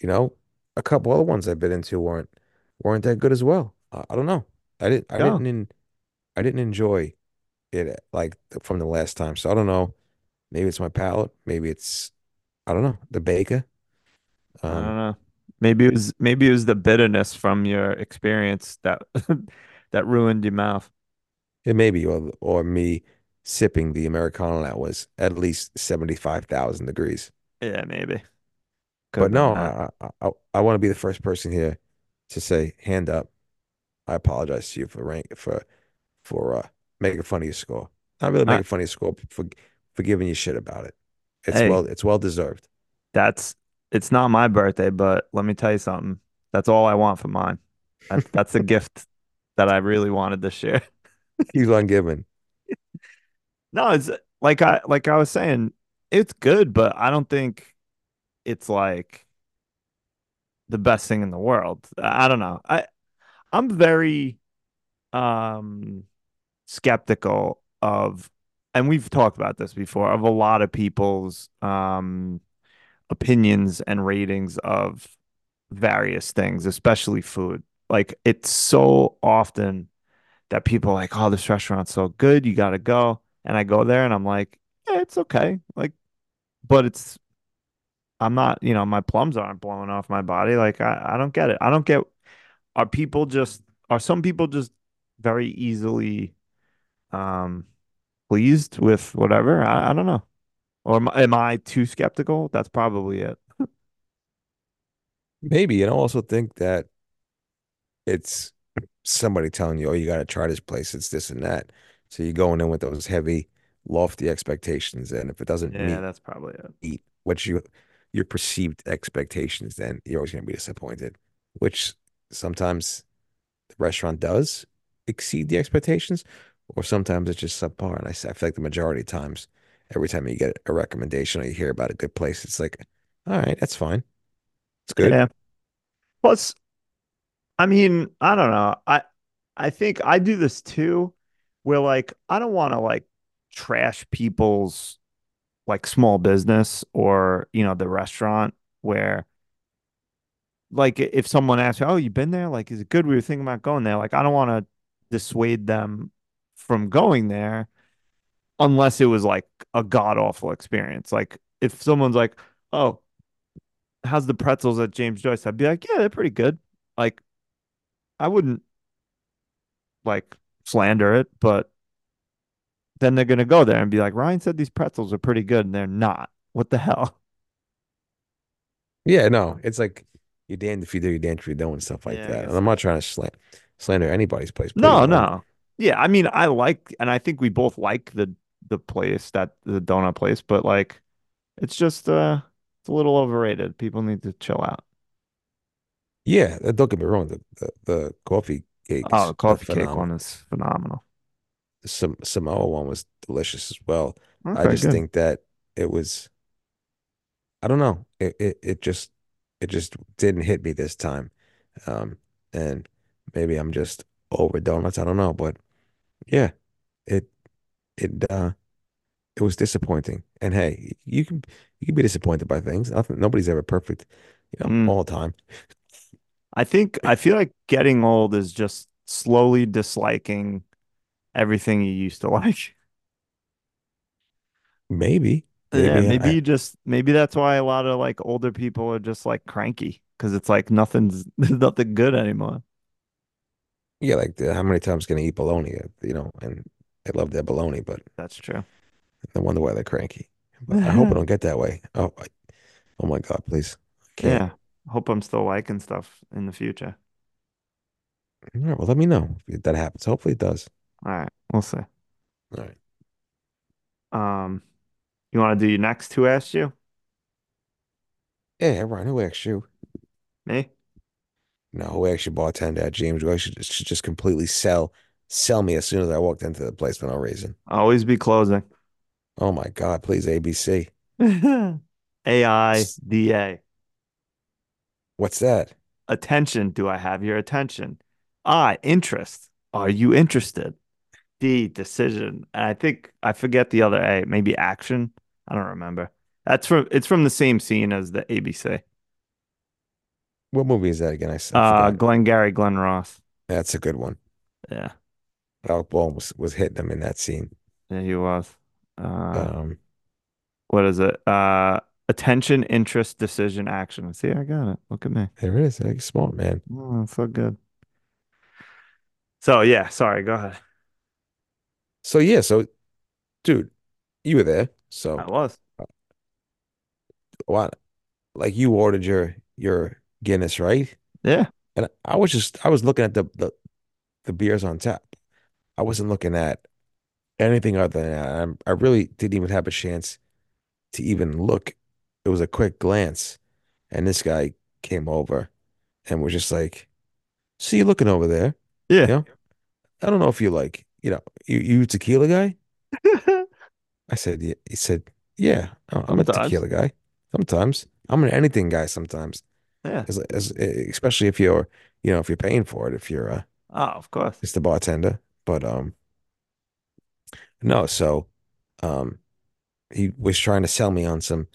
you know, a couple other ones I've been into weren't weren't that good as well. I, I don't know. I didn't I Yeah. didn't en- I didn't enjoy it like from the last time. So I don't know. Maybe it's my palate. Maybe it's I don't know the baker. I don't Um, know. Maybe it was maybe it was the bitterness from your experience that that ruined your mouth. it may be or or me sipping the Americano that was at least seventy five thousand degrees. Yeah, maybe. Could But no. I I I, I want to be the first person here to say hand up. I apologize to you for rank for for uh making fun of your score. Not really I, making fun of your score, but for for giving you shit about it. It's hey, well it's well deserved. that's it's not my birthday, but let me tell you something. That's all I want for mine. That that's a gift that I really wanted this year. Keep on giving. No, it's like I like I was saying, it's good, but I don't think it's like the best thing in the world. I, don't know. I I'm very um skeptical of and we've talked about this before of a lot of people's um opinions and ratings of various things, especially food. Like it's so often that people like, "Oh, this restaurant's so good, you got to go." And I go there and I'm like, "Yeah, it's okay." Like, but it's I'm not, you know, my plums aren't blowing off my body. Like I I don't get it. I don't get are people just are some people just very easily um pleased with whatever? I, I don't know. Or am, am I too skeptical? That's probably it. Maybe, and I also think that it's somebody telling you, "Oh, you got to try this place. It's this and that." So you're going in with those heavy, lofty expectations, and if it doesn't Yeah, meet that's probably it. Eat what you your perceived expectations, then you're always going to be disappointed. Which sometimes the restaurant does exceed the expectations, or sometimes it's just subpar. And I feel like the majority of times, every time you get a recommendation or you hear about a good place, it's like, all right, that's fine. It's good. Yeah. Plus, I mean, I don't know. I I think I do this too, where like I don't want to like trash people's like small business or, you know, the restaurant where like if someone asks you, "Oh, you've been there? Like, is it good? We were thinking about going there." Like, I don't want to dissuade them from going there unless it was like a god awful experience. Like, if someone's like, "Oh, how's the pretzels at James Joyce?" I'd be like, "Yeah, they're pretty good." Like, I wouldn't like slander it, but then they're gonna go there and be like, "Ryan said these pretzels are pretty good," and they're not. What the hell? Yeah, no, it's like you're damned if you do, you're damned if you don't, and stuff like Yeah, that. And I'm not trying to slan slander anybody's place, No, no. Yeah, I mean, I like, and I think we both like the the place that the donut place, but like, it's just uh, it's a little overrated. People need to chill out. yeah, don't get me wrong. The the, the coffee cake Oh, the coffee cake one is phenomenal. Sam Samoa one was delicious as well. I just good. think that it was, I don't know, it it, it just it just didn't hit me this time. Um, and maybe I'm just over donuts. I don't know, but yeah, it it uh it was disappointing. And hey, you can you can be disappointed by things. Nothing, nobody's ever perfect, you know, Mm. all the time. I think I feel like getting old is just slowly disliking everything you used to like. Maybe, Yeah, maybe maybe I you just maybe that's why a lot of like older people are just like cranky because it's like nothing's nothing good anymore. yeah, like the, how many times can I eat bologna? You know, and I love their bologna, but That's true. I wonder why they're cranky. But I hope I don't get that way. Oh, I, oh my God, please. Yeah. Hope I'm still liking stuff in the future. All right, well, let me know if that happens. Hopefully it does. All right, we'll see. All right. Um, you want to do your next who asked you? Yeah, Ryan, who asked you? Me? No, who asked you bartender James Joyce should, should just completely sell sell me as soon as I walked into the place for no reason. Always be closing. Oh my God, please, ABC. A I D A. What's that? Attention, do I have your attention? I, interest. Are you interested? D, decision. And I think I forget the other A, maybe action. I don't remember. That's from it's from the same scene as the ABC. What movie is that again? I, s- I Uh. Glengarry Glen Ross. That's a good one. Yeah, Alec Baldwin was, was hitting him in that scene. yeah, he was. Uh, Um, what is it? Uh, attention, interest, decision, action. See, I got it. Look at me. there it is. Like, smart man. Oh, so good. So yeah, sorry. Go ahead. So yeah, so dude, you were there. So I was. what? Like you ordered your your Guinness, right? Yeah. And I was just I was looking at the the, the beers on tap. I wasn't looking at anything other than that. I'm, I really didn't even have a chance to even look. It was a quick glance, and this guy came over and was just like, "See you looking over there? Yeah. Yeah. I don't know if you like, you know, you you a tequila guy?" I said, "Yeah." He said, "Yeah, I'm a tequila guy. Sometimes I'm an anything guy. Sometimes, Yeah. as, as especially if you're, you know, if you're paying for it, if you're uh, Oh, of course. it's the bartender. But um, no. So, um, he was trying to sell me on some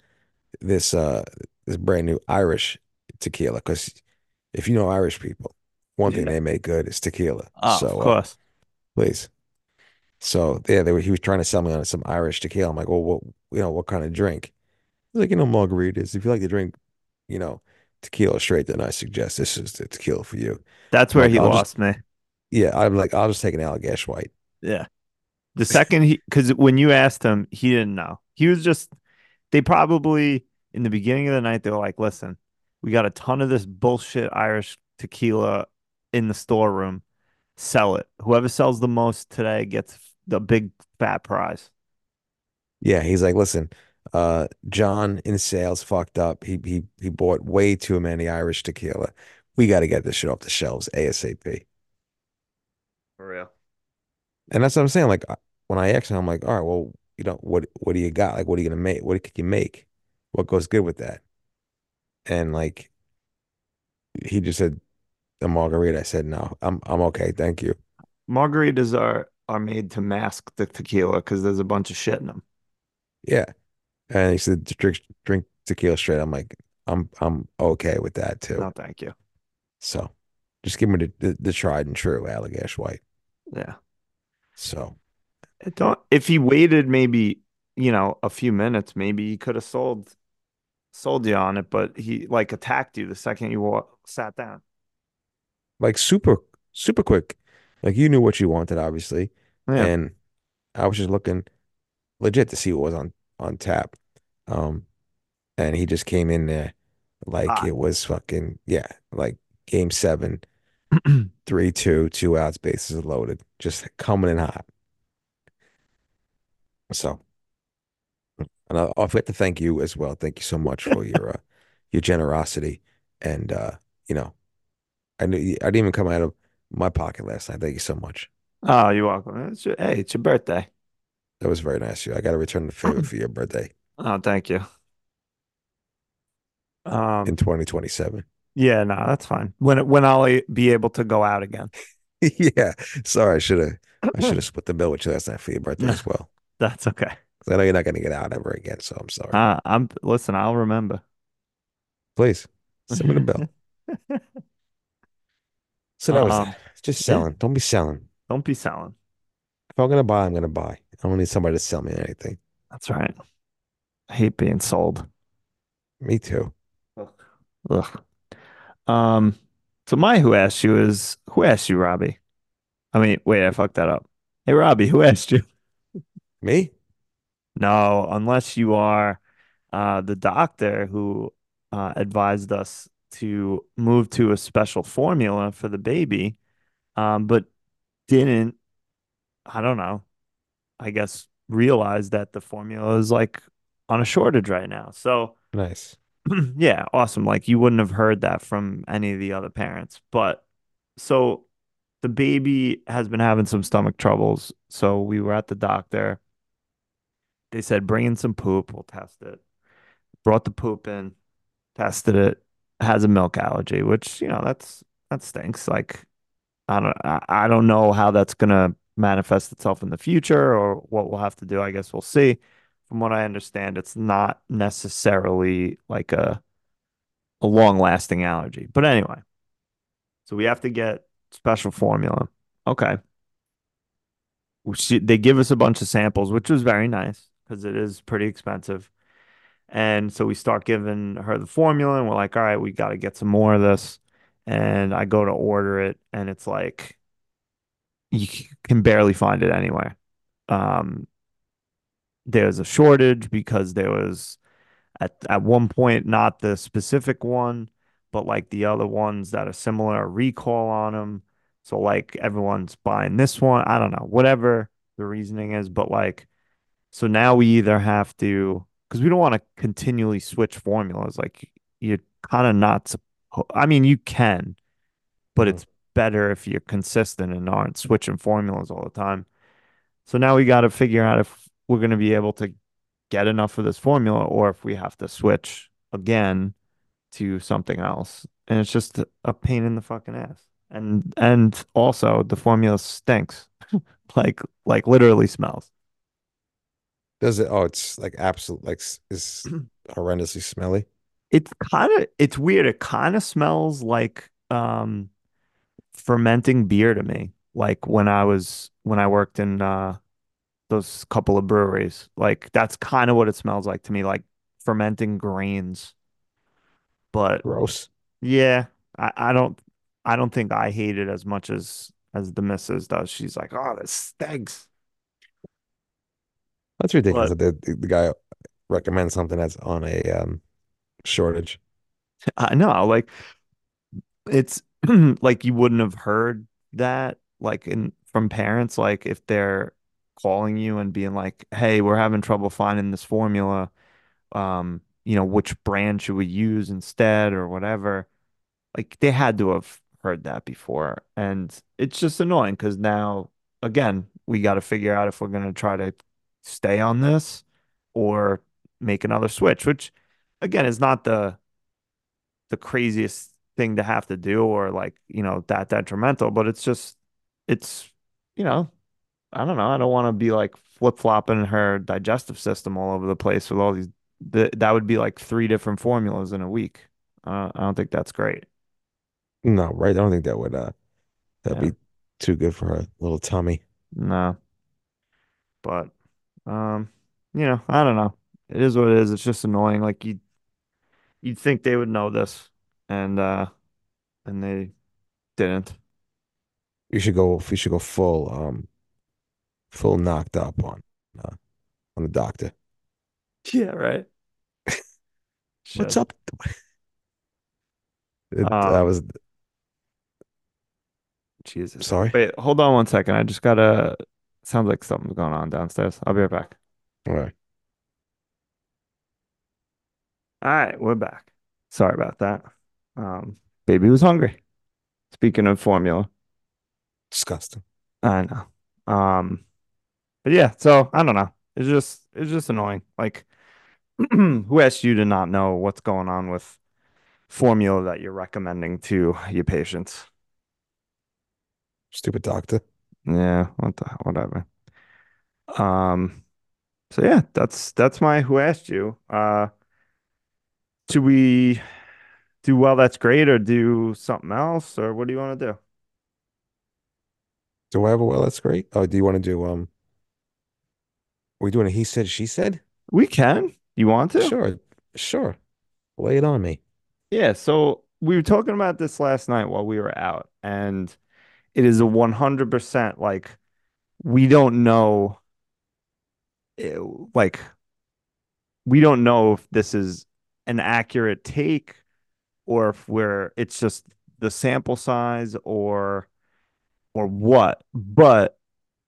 this uh this brand new Irish tequila because if you know Irish people, one thing they make good is tequila. Oh, So of uh, course. please. So yeah, they were, he was trying to sell me on some Irish tequila. I'm like, well, what you know, what kind of drink? He's like, you know, margaritas. If you like to drink, you know, tequila straight, then I suggest this is the tequila for you. That's I'm where like, he I'll just lost me. yeah, I'm like, I'll just take an Allagash White. Yeah. The second he, because when you asked him, he didn't know. He was just, they probably, in the beginning of the night, they were like, listen, we got a ton of this bullshit Irish tequila in the storeroom. Sell it. Whoever sells the most today gets the big fat prize. Yeah, he's like, listen, uh, John in sales fucked up. He he he bought way too many Irish tequila. We got to get this shit off the shelves ASAP. For real. And that's what I'm saying. Like when I asked him, I'm like, all right, well, you know, what what do you got? Like, what are you gonna make? What could you make? What goes good with that? And like he just said a margarita. I said, no, I'm I'm okay, thank you. Margaritas are are made to mask the tequila because there's a bunch of shit in them. Yeah. And he said, drink drink tequila straight. I'm like, I'm I'm okay with that too. No, thank you. So just give me the, the, the tried and true Allagash White. Yeah. So don't if he waited maybe, you know, a few minutes, maybe he could have sold sold you on it, but he like attacked you the second you sat down. Like super super quick. Like you knew what you wanted, obviously. Yeah. And I was just looking legit to see what was on on tap. Um and he just came in there like Hot. it was fucking yeah, like game seven, three, two, two outs, bases loaded, just coming in hot. So and I, I forgot to thank you as well. Thank you so much for your uh, your generosity and uh, you know, I knew I didn't even come out of my pocket last night. Thank you so much. Oh, you're welcome. It's your, hey, it's your birthday. That was very nice of you. I got to return the favor for your birthday Oh, thank you. Um, in 2027. yeah, no, that's fine. When when I'll be able to go out again. Yeah. Sorry, I should have I should have split the bill with you last night for your birthday as well. That's okay. I know you're not going to get out ever again, so I'm sorry. Uh, I'm listen, I'll remember. Please send me the bill. So that was Um, that. Just yeah. selling. Don't be selling. Don't be selling. If I'm going to buy, I'm going to buy. I don't need somebody to sell me anything. That's right. I hate being sold. Me too. Ugh. Um, so my who asked you is who asked you, Robbie? I mean, wait, I fucked that up. Hey, Robbie, who asked you? Me? No, unless you are uh, the doctor who uh, advised us to move to a special formula for the baby, um, but didn't, I don't know, I guess realize that the formula is like on a shortage right now. So, Nice. yeah, awesome. Like you wouldn't have heard that from any of the other parents. But so the baby has been having some stomach troubles. So we were at the doctor. They said, bring in some poop. We'll test it. Brought the poop in, tested it. Has a milk allergy, which, you know, that's that stinks. Like I don't I, don't know how that's gonna manifest itself in the future or what we'll have to do. I guess we'll see. From what I understand, it's not necessarily like a a long-lasting allergy. But anyway, so we have to get special formula. Okay. She, they give us a bunch of samples, which was very nice because it is pretty expensive. And so we start giving her the formula, and we're like, all right, we got to get some more of this. And I go to order it, and it's like you can barely find it anywhere. Um, there's a shortage because there was at at one point not the specific one, but like the other ones that are similar, a recall on them. So like everyone's buying this one. I don't know, whatever the reasoning is, but like so now we either have to because we don't want to continually switch formulas. Like you're kind of not. suppo- I mean, you can, but Mhm. it's better if you're consistent and aren't switching formulas all the time. So now we got to figure out if we're going to be able to get enough of this formula or if we have to switch again to something else. And it's just a pain in the fucking ass. And and also the formula stinks. Like like literally smells. Does it? Oh, it's like absolute, like s- is horrendously smelly. It's kind of it's weird. It kind of smells like um fermenting beer to me. Like when I was when I worked in uh those couple of breweries. Like that's kind of what it smells like to me, like fermenting grains. But Gross. yeah, I, I don't I don't think I hate it as much as as the missus does. She's like, oh, this stinks. That's ridiculous that the, the guy recommends something that's on a um shortage. I know, like it's like you wouldn't have heard that like in from parents, like if they're calling you and being like, hey, we're having trouble finding this formula. Um, you know, which brand should we use instead or whatever Like they had to have heard that before. And it's just annoying because now, again, we got to figure out if we're going to try to stay on this or make another switch, which again is not the the craziest thing to have to do or like, you know, that detrimental, but it's just it's, you know, I don't know. I don't want to be like flip-flopping her digestive system all over the place with all these th that would be like three different formulas in a week. Uh, I don't think that's great. No, right? I don't think that would uh that'd Yeah. be too good for her little tummy. No, but um, you know, I don't know. It is what it is. It's just annoying. Like you you'd think they would know this and uh and they didn't. You should go. You should go full um full knocked up on uh, on the doctor. Yeah, right. What's up? It, I Um, was Jesus. sorry. Wait, hold on one second. I just gotta sounds like something's going on downstairs. I'll be right back. All right. All right, we're back. Sorry about that. Um, baby was hungry. Speaking of formula, Disgusting. I know. Um, but yeah, so I don't know. It's just it's just annoying. Like who asked you to not know what's going on with formula that you're recommending to your patients? Stupid doctor. Yeah, what the whatever. Um, so yeah, that's that's my who asked you. Uh, do we do well, that's great, or do something else, or what do you want to do? Do I have a well? That's great. Oh, do you want to do um? Are we doing a he said she said? We can. You want to? Sure, sure. Lay it on me. Yeah, so we were talking about this last night while we were out, and it is a 100% like we don't know eh, like we don't know if this is an accurate take or if we're it's just the sample size or or what. But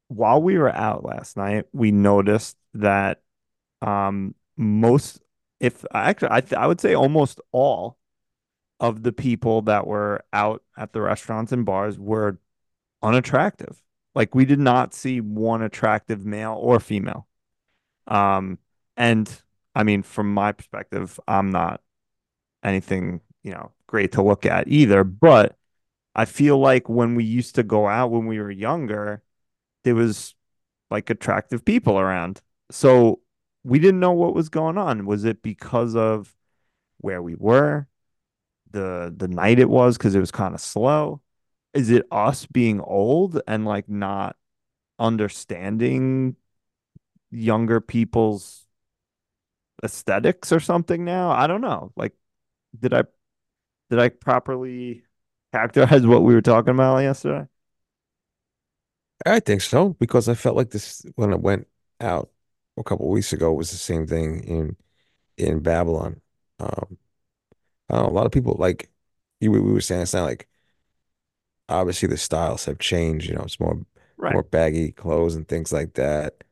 while we were out last night, we noticed that um most if actually I th I would say almost all of the people that were out at the restaurants and bars were unattractive. Like we did not see one attractive male or female. Um, and I mean, from my perspective, I'm not anything, you know, great to look at either. But I feel like when we used to go out when we were younger, there was like attractive people around. So we didn't know what was going on. Was it because of where we were, the the night it was because it was kind of slow? Is it us being old and like not understanding younger people's aesthetics or something now? I don't know. Like, did I did I properly characterize what we were talking about yesterday? I think so because I felt like this when I went out a couple weeks ago was the same thing in in Babylon. Um, I don't know, a lot of people like you we were saying it's not like obviously the styles have changed, you know, it's more Right. more baggy clothes and things like that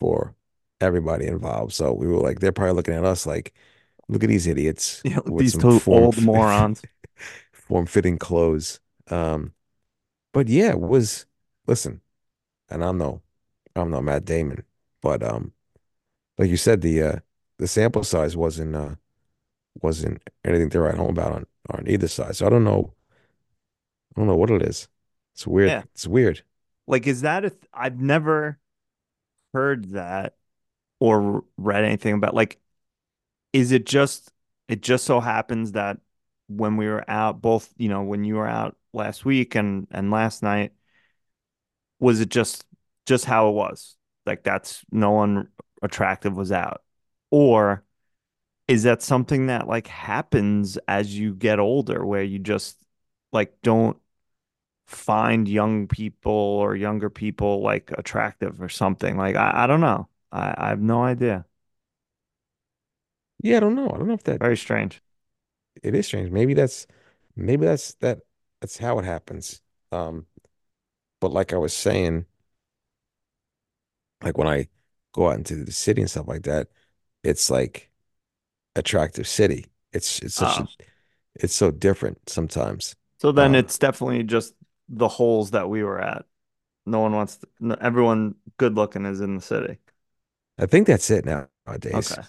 for everybody involved. So we were like, they're probably looking at us like, look at these idiots Yeah, with these two form old morons. form-fitting clothes. Um, but yeah, it was listen, and I'm no I'm no Matt Damon, but um, like you said, the uh the sample size wasn't uh wasn't anything to write home about on on either side. So I don't know I don't know what it is. It's weird. Yeah. It's weird. Like, is that a th- I've never heard that or read anything about like is it just it just so happens that when we were out both you know when you were out last week and and last night was it just just how it was like that's no one attractive was out or is that something that like happens as you get older where you just like don't find young people or younger people like attractive or something like I, I don't know I, I have no idea Yeah, I don't know. I don't know if that very strange it is strange. Maybe that's maybe that's that that's how it happens. Um, but like I was saying, like when I go out into the city and stuff like that, it's like attractive city. It's it's such Oh. a it's so different sometimes. So then Um, it's definitely just the holes that we were at. No one wants to, no, everyone good looking is in the city. I think that's it nowadays. Okay.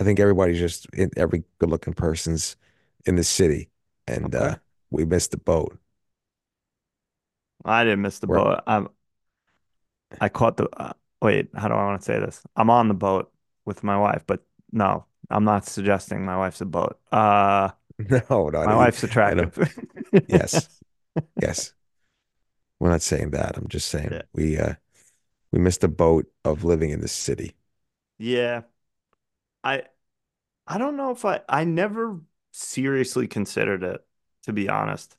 I think everybody's just in, every good looking person's in the city, and Okay. uh, we missed the boat. I didn't miss the We're- boat. I'm, I caught the, uh, wait, how do I want to say this? I'm on the boat with my wife, but no, I'm not suggesting my wife's a boat. Uh, No, not my even. wife's attractive. Yes. Yes. We're not saying that. I'm just saying Yeah. we uh we missed the boat of living in the city. Yeah. I, I don't know if I, I never seriously considered it, to be honest.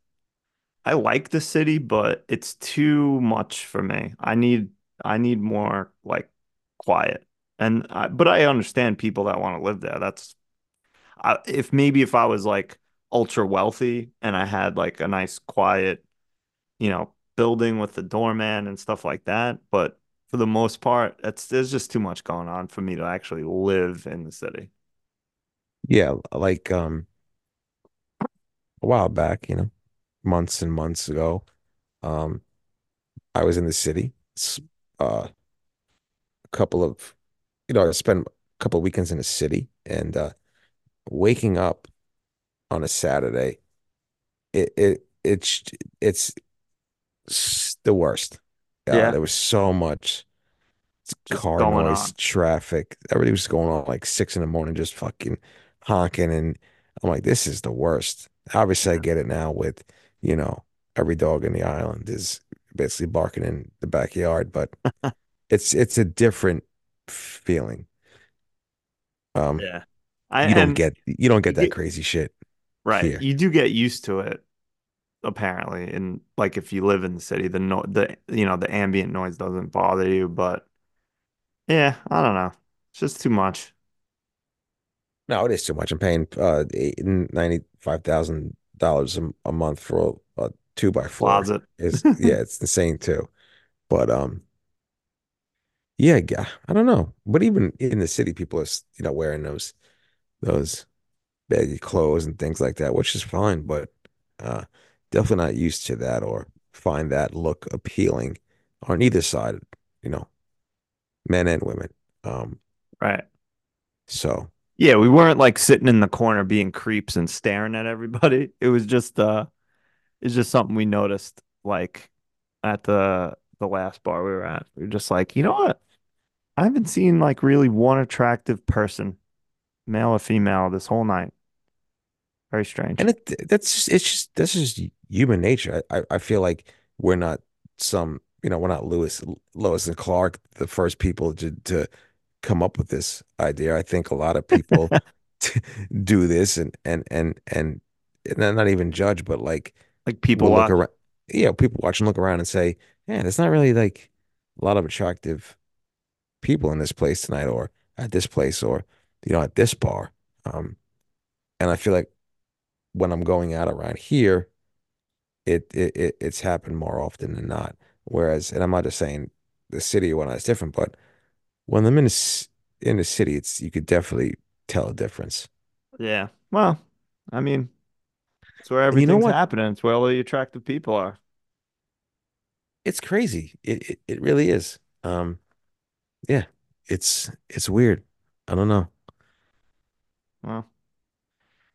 I like the city, but it's too much for me. I need I need more like quiet. And I, but I understand people that want to live there. That's I, if maybe if I was like ultra wealthy and I had like a nice quiet, you know, building with the doorman and stuff like that. But for the most part, it's there's just too much going on for me to actually live in the city. Yeah, like um a while back, you know, months and months ago, um I was in the city. Uh a couple of you know, I spent a couple of weekends in the city and uh waking up on a Saturday, it it it's it's the worst. Uh, Yeah. there was so much Just car noise, on. traffic. Everything was going on like six in the morning, just fucking honking. And I'm like, this is the worst. Obviously, I get it now with, you know, every dog in the island is basically barking in the backyard, but it's it's a different feeling. Um, Yeah. I you don't get you don't get that crazy shit Right. here. You do get used to it, apparently. And like if you live in the city, the no the you know, the ambient noise doesn't bother you, but yeah, I don't know. It's just too much. No, it is too much. I'm paying uh eight- $95,000 a, a month for a, a two by four. Closet. It's yeah, it's insane too. But um yeah, i don't know. But even in the city, people are you know wearing those those baggy clothes and things like that, which is fine, but uh definitely not used to that or find that look appealing on either side, you know, men and women. Um Right. so Yeah, we weren't like sitting in the corner being creeps and staring at everybody. It was just uh it's just something we noticed like at the the last bar we were at. We were just like, you know what? I haven't seen like really one attractive person, male or female, this whole night. Very strange. And it that's just it's just this is human nature. I, I I feel like we're not some, you know, we're not Lewis Lois and Clark, the first people to to come up with this idea. I think a lot of people do this and and and and and not even judge, but like Like people will look watch. around. Yeah, people watch and look around and say, "Yeah, there's not really like a lot of attractive people in this place tonight, or at this place, or you know, at this bar." Um, and I feel like when I'm going out around here, it it, it it's happened more often than not. Whereas, and I'm not just saying the city or whatnot is different, but when I'm in the, in the city, it's you could definitely tell a difference. Yeah. Well, I mean, it's where And you know everything's what? happening. It's where all the attractive people are. It's crazy. It it, it really is. Um, yeah, it's it's weird. I don't know. Well,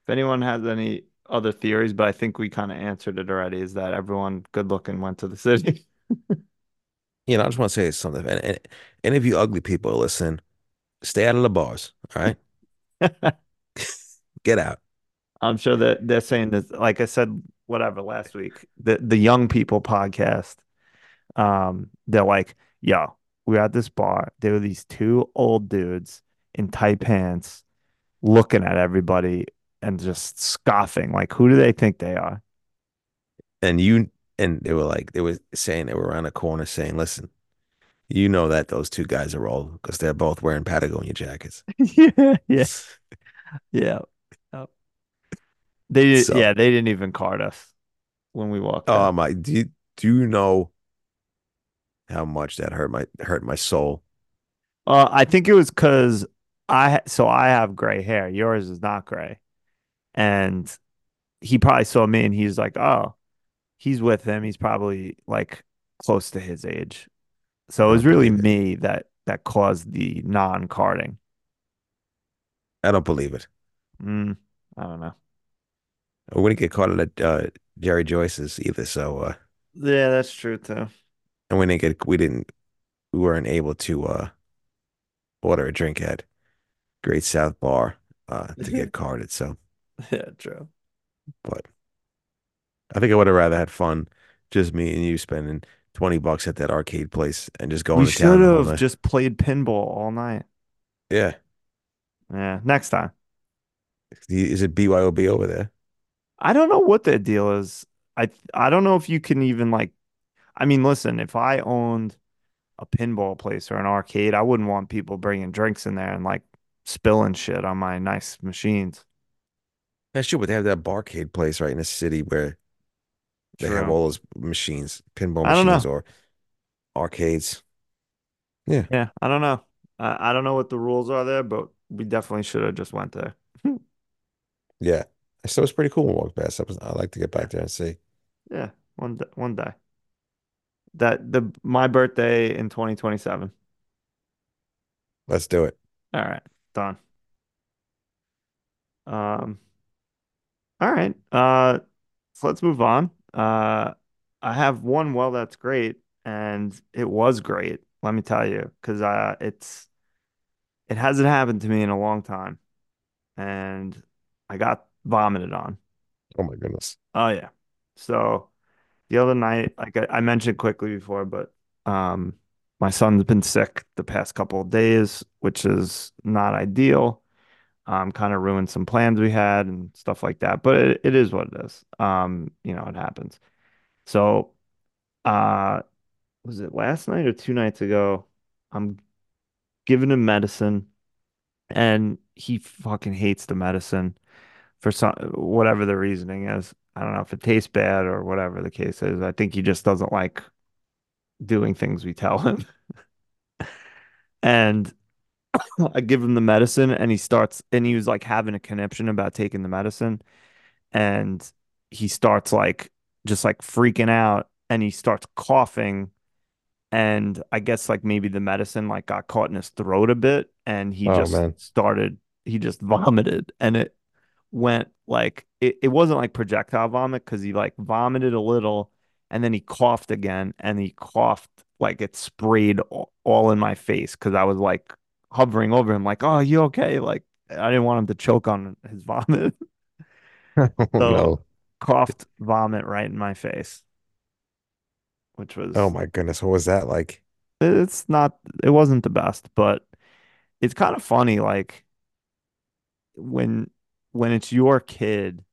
if anyone has any other theories, but I think we kind of answered it already, is that everyone good looking went to the city. You know, I just want to say something. And, and any of you ugly people listen, stay out of the bars. All right, get out. I'm sure that they're saying that. like I said, whatever last week, the the young people podcast. Um, they're like, yo, we're at this bar. There were these two old dudes in tight pants looking at everybody and just scoffing. Like, who do they think they are? And you and they were like they were saying they were around the corner saying, "Listen, you know that those two guys are old because they're both wearing Patagonia jackets." yeah, yeah, yeah. Oh. They did, So, yeah, they didn't even card us when we walked oh out. my, do you, do you know how much that hurt my hurt my soul? Uh, I think it was because I so I have gray hair. Yours is not gray, and he probably saw me and he's like, "Oh, he's with him. He's probably like close to his age." So it was really me that that caused the non-carding. I don't believe it. Mm, I don't know. We wouldn't get caught at uh, Jerry Joyce's either. So, uh, Yeah, that's true too. and we didn't get we didn't we weren't able to uh order a drink at Great South Bar uh to get carded. So, Yeah, true. but I think I would have rather had fun, just me and you spending 20 bucks at that arcade place and just going We to town should have just played pinball all night. Yeah. Yeah, next time. Is it BYOB over there? I don't know what the deal is. I I don't know if you can even like I mean, listen, if I owned a pinball place or an arcade, I wouldn't want people bringing drinks in there and like spilling shit on my nice machines. That's true, but they have that barcade place right in the city where they have all those machines, pinball machines or arcades. Yeah. Yeah, I don't know. I, I don't know what the rules are there, but we definitely should have just went there. Yeah. So it's pretty cool when we walk past. I was, I like to get back there and see. Yeah, one day, one day. That the my birthday in 2027. Let's do it. All right, done. Um, all right. Uh, so let's move on. Uh, I have one well that's great, and it was great, let me tell you, because uh it's it hasn't happened to me in a long time, and I got vomited on. Oh my goodness. Oh yeah. So the other night, like I, I mentioned quickly before, but um my son's been sick the past couple of days, which is not ideal. Um, kind of ruined some plans we had and stuff like that. But it, it is what it is. Um, you know, it happens. So uh was it last night or two nights ago? I'm giving him medicine and he fucking hates the medicine for some whatever the reasoning is. I don't know if it tastes bad or whatever the case is. I think he just doesn't like doing things we tell him. And I give him the medicine and he starts and he was like having a conniption about taking the medicine. And he starts like just like freaking out and he starts coughing. And I guess like maybe the medicine like got caught in his throat a bit and he Oh just man. started he just vomited. And it went like it, it wasn't like projectile vomit because he like vomited a little and then he coughed again and he coughed like it sprayed all, all in my face because I was like hovering over him like, "Oh, you okay?" Like I didn't want him to choke on his vomit. So no. coughed vomit right in my face, which was Oh my goodness. What was that like? it's not it wasn't the best, but it's kind of funny like when when it's your kid,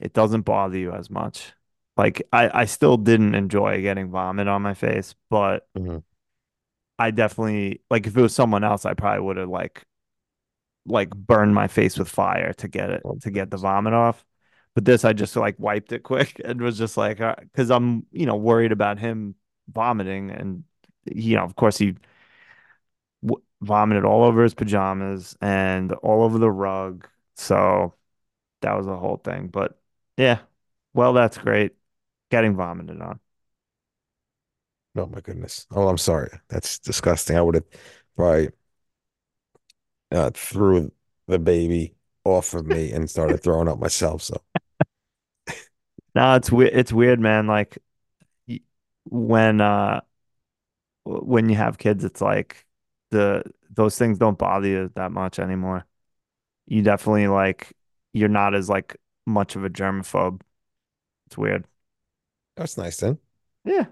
it doesn't bother you as much. Like I I still didn't enjoy getting vomit on my face, but Mhm. I definitely like if it was someone else, I probably would have like like burned my face with fire to get it to get the vomit off. But this, I just like wiped it quick and was just like, uh, because I'm you know worried about him vomiting, and you know, of course, he w vomited all over his pajamas and all over the rug. So that was a whole thing. But yeah, well, that's great. Getting vomited on. Oh my goodness. Oh, I'm sorry. That's disgusting. I would have probably uh, threw the baby off of me and started throwing up myself. So No, it's weird. It's weird, man. Like when uh when you have kids, it's like the those things don't bother you that much anymore. You definitely like you're not as like much of a germaphobe. It's weird. that's nice then. Yeah.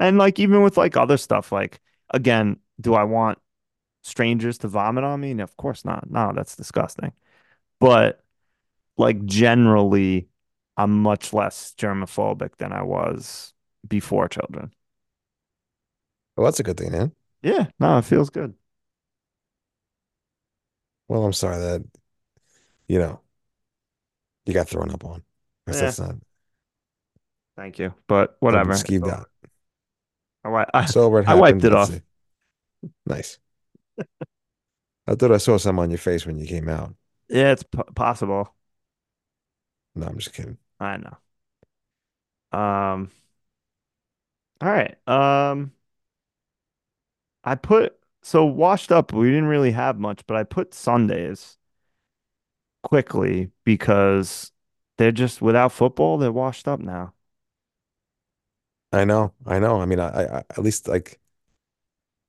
And like even with like other stuff, like again, do I want strangers to vomit on me? No, of course not. No, that's disgusting. But like generally, I'm much less germophobic than I was before children. Well, that's a good thing, man. Yeah, no, it feels good. Well, I'm sorry that, you know, you got thrown up on. Yeah, that's not, thank you. But whatever. It's skeeved out. I, wi- I, I wiped it off. it. Nice. I thought I saw some on your face when you came out. Yeah, it's p possible. No, I'm just kidding. I know. Um, all right. Um, I put so washed up. We didn't really have much, but I put Sundays quickly because they're just without football, they're washed up now. I know. I know. I mean, I, I at least like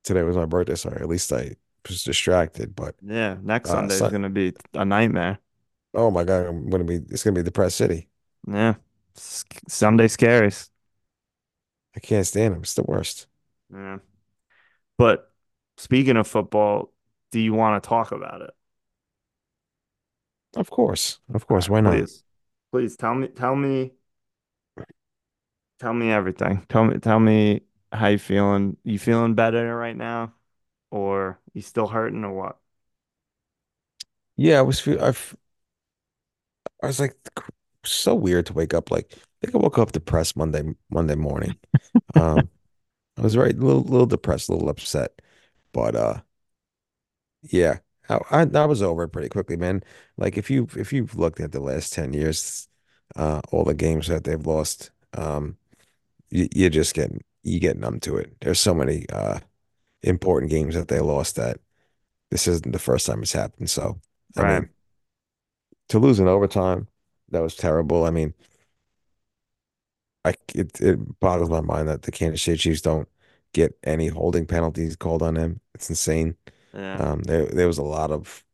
today was my birthday, so at least I was distracted. But Yeah, next uh, Sunday is Sun gonna be a nightmare. oh my God, I'm gonna be. It's gonna be depressed city. Yeah, S Sunday scaries. I can't stand them. It's the worst. Yeah. But speaking of football, do you want to talk about it? Of course, of course. Why not? please. Please tell me tell me tell me everything. Tell me tell me how you feeling. You feeling better right now? Or you still hurting or what? Yeah, I was. feel- I, was like so weird to wake up. Like I think I woke up depressed Monday Monday morning. Um, I was very little little depressed, a little upset. But uh, yeah, I, I I was over it pretty quickly, man. Like if you if you've looked at the last 10 years, uh, all the games that they've lost, um, you, you just get you get numb to it. There's so many uh important games that they lost that this isn't the first time it's happened. So, I Right. mean, to lose in overtime, that was terrible. I mean, I it it boggles my mind that the Kansas City Chiefs don't get any holding penalties called on them. It's insane. Yeah. Um, there there was a lot of,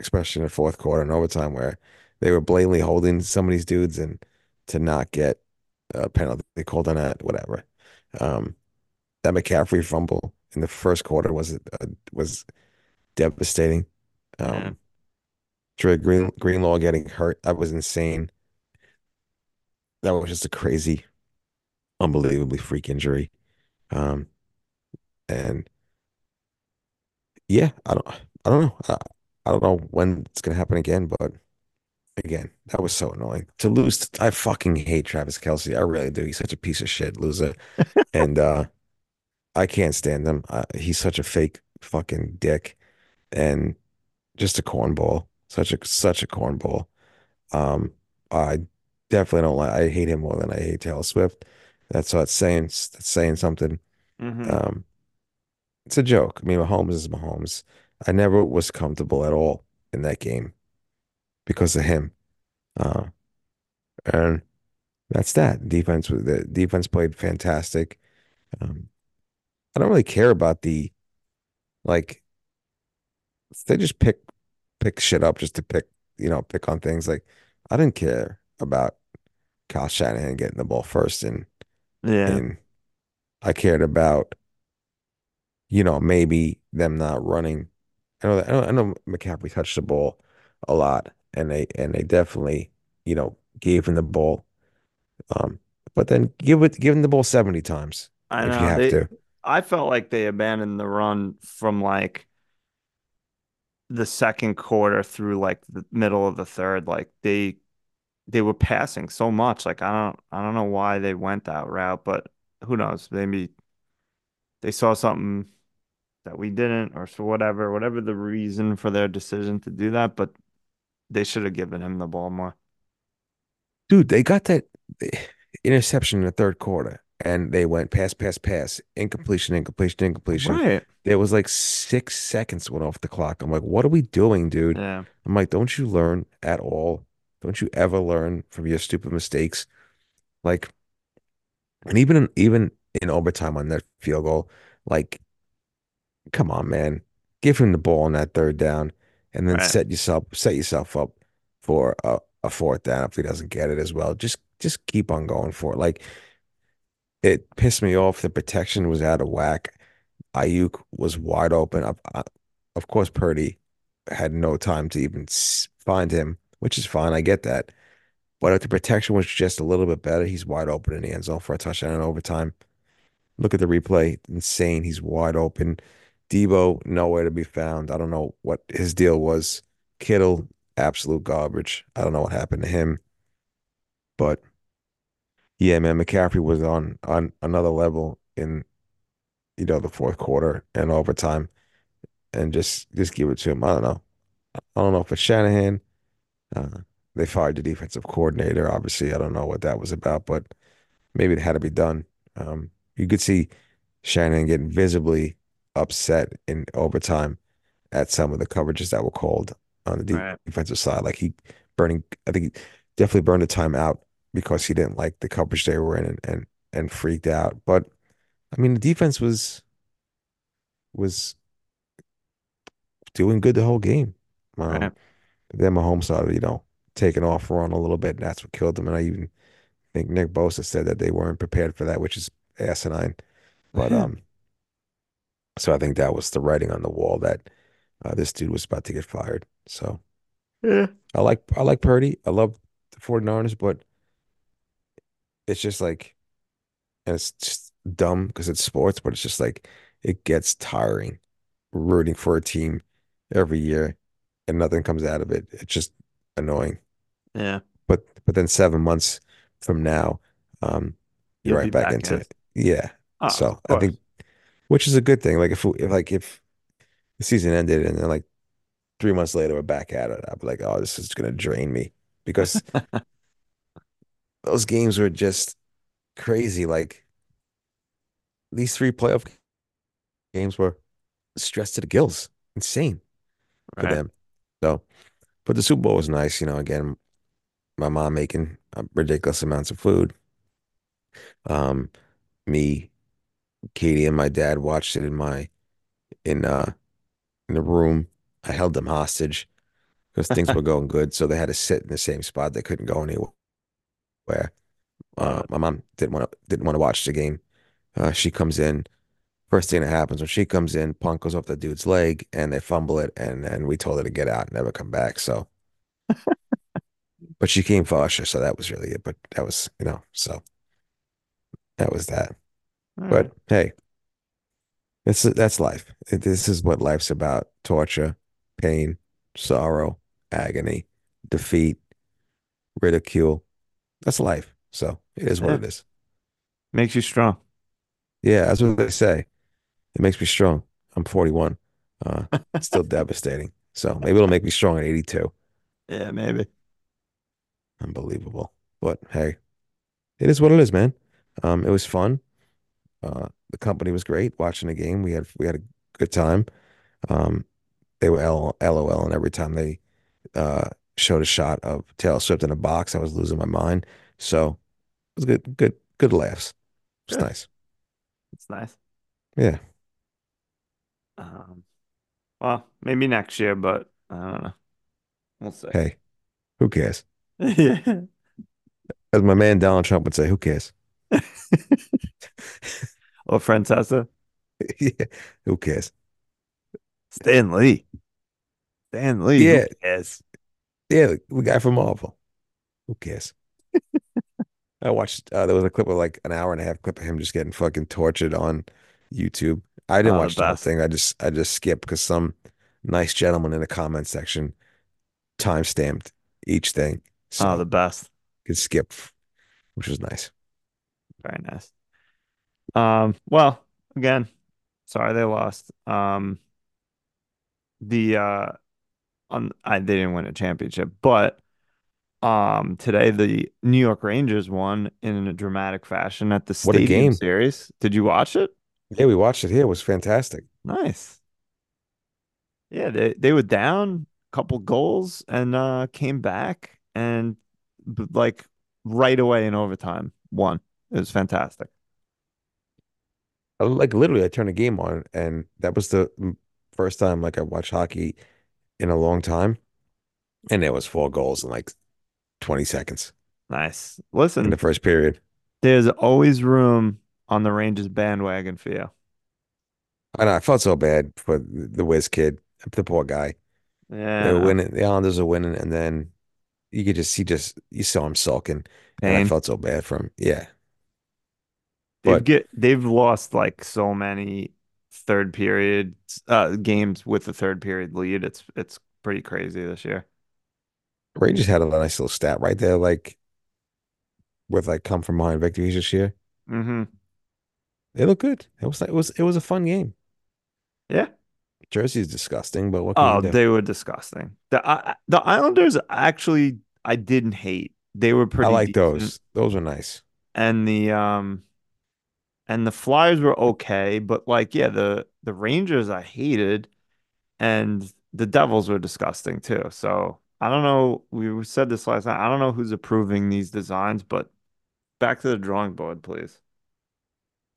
especially in the fourth quarter and overtime, where they were blatantly holding some of these dudes and to not get a penalty called on that, whatever. Um, that McCaffrey fumble in the first quarter was uh, was devastating. Yeah. Um, Dre Green Greenlaw getting hurt, that was insane. That was just a crazy, unbelievably freak injury. Um, and yeah, I don't, I don't know. I, I don't know when it's gonna happen again, but again, that was so annoying to lose. I fucking hate Travis Kelce. I really do. He's such a piece of shit loser, and uh, I can't stand him. Uh, he's such a fake fucking dick and just a cornball. Such a such a cornball. Um, I definitely don't like. I hate him more than I hate Taylor Swift. That's what's saying. That's saying something. hmm Um, it's a joke. I mean, Mahomes is Mahomes. I never was comfortable at all in that game because of him. Uh, and that's that. Defense the defense played fantastic. Um, I don't really care about the like they just pick pick shit up just to pick, you know, pick on things. Like I didn't care about Kyle Shanahan getting the ball first and Yeah. and I cared about, you know, maybe them not running. I know that I know, I know McCaffrey touched the ball a lot and they and they definitely, you know, gave him the ball. Um, but then give it give him the ball 70 times I if you have They to. I felt like they abandoned the run from like the second quarter through like the middle of the third. Like they they were passing so much. Like I don't I don't know why they went that route, but who knows? Maybe they saw something that we didn't, or for whatever, whatever the reason for their decision to do that, but they should have given him the ball more. Dude, they got that interception in the third quarter and they went pass, pass, pass, incompletion, incompletion, incompletion. Right. There was like six seconds went off the clock. I'm like, what are we doing, dude? Yeah. I'm like, don't you learn at all? Don't you ever learn from your stupid mistakes? Like, and even in, even in overtime on that field goal, like, come on, man, give him the ball on that third down, and then Right. set yourself set yourself up for a, a fourth down if he doesn't get it as well. Just just keep on going for it. Like, it pissed me off. The protection was out of whack. Aiyuk was wide open. Of, uh, of course, Purdy had no time to even find him, which is fine. I get that. But if the protection was just a little bit better, he's wide open in the end zone for a touchdown in overtime. Look at the replay. Insane. He's wide open. Deebo, nowhere to be found. I don't know what his deal was. Kittle, absolute garbage. I don't know what happened to him. But yeah, man, McCaffrey was on on another level in, you know, the fourth quarter and overtime. And just just give it to him. I don't know. I don't know if it's Shanahan. Uh, they fired the defensive coordinator. Obviously, I don't know what that was about, but maybe it had to be done. Um, you could see Shanahan getting visibly upset in overtime at some of the coverages that were called on the Right. defensive side. Like he burning, I think he definitely burned the time out because he didn't like the coverage they were in and and, and freaked out. But I mean, the defense was was doing good the whole game. Um, Right. then Mahomes started, you know, taking off run a little bit, and that's what killed them. And I even think Nick Bosa said that they weren't prepared for that, which is asinine. But um, so I think that was the writing on the wall that uh, this dude was about to get fired. So Yeah. I like I like Purdy. I love the 49ers, but it's just like, and it's just dumb because it's sports, but it's just like it gets tiring rooting for a team every year and nothing comes out of it. It's just annoying. Yeah. But but then seven months from now, um, you're You'll right back back into in. it. Yeah. Oh, So I think. Which is a good thing. Like if if like if the season ended and then like three months later we're back at it, I'd be like, oh, this is gonna drain me because those games were just crazy. Like these three playoff games were stressed to the gills, insane for them. So, but the Super Bowl was nice. You know, again, my mom making uh, ridiculous amounts of food. Um, me, Katie, and my dad watched it in my in uh in the room. I held them hostage because things were going good, so they had to sit in the same spot. They couldn't go anywhere. Uh, my mom didn't want to didn't want to watch the game. Uh, she comes in. First thing that happens when she comes in, Punk goes off the dude's leg, and they fumble it, and and we told her to get out, and never come back. So, but she came for Usher, so that was really it. But that was you know, so that was that. All right. But hey, it's that's life. This is what life's about: torture, pain, sorrow, agony, defeat, ridicule. That's life. So it is what it is. Makes you strong. Yeah, that's what they say. It makes me strong. I'm 41. Uh, still devastating. So maybe it'll make me strong at 82. Yeah, maybe. Unbelievable. But hey, it is what it is, man. Um, it was fun. Uh, the company was great watching the game. We had we had a good time. Um, they were LOL, and every time they uh showed a shot of Taylor Swift in a box. I was losing my mind. So it was good, good, good laughs. It's nice. It's nice. Yeah. Um, well, maybe next year, but I don't know. We'll see. Hey, who cares? Yeah. As my man Donald Trump would say, who cares? Or Francesa. Yeah, who cares? Stan Lee. Stan Lee. who Yeah. cares? Yeah, the, guy from Marvel. Who cares? I watched uh, there was a clip of like an hour and a half clip of him just getting fucking tortured on YouTube. I didn't Oh, watch the whole thing. I just I just skipped because some nice gentleman in the comment section time stamped each thing. So Oh, the best. could skip, which was nice. Very nice. Um, well, again, sorry they lost. Um, the uh on I they didn't win a championship, but um today the New York Rangers won in a dramatic fashion at the What a Stadium game. Series. Did you watch it? Yeah, we watched it here. It was fantastic. Nice. Yeah, they they were down a couple goals and uh came back and b- like right away in overtime won. It was fantastic. I, like literally, I turned the game on, and that was the first time like I watched hockey in a long time, and there was four goals in like 20 seconds Nice. Listen, in the first period. there's always room on the Rangers bandwagon for you. I know I felt so bad for the Wiz kid, the poor guy. They were Yeah, winning, the Islanders are winning, and then you could just see just you saw him sulking, and I felt so bad for him. Yeah, They've but get they've lost like so many third period uh games with the third period lead. It's it's pretty crazy this year. Rangers had a nice little stat right there, like with like come from behind victories this year. hmm They look good. It was like it was it was a fun game. Yeah. Jersey's disgusting, but what can Oh, they were disgusting. The I, the Islanders actually I didn't hate. They were pretty. I like decent. those. Those were nice. And the um and the Flyers were okay, but like yeah, the the Rangers I hated and the Devils were disgusting too. So I don't know. We said this last night. I don't know who's approving these designs, but back to the drawing board, please.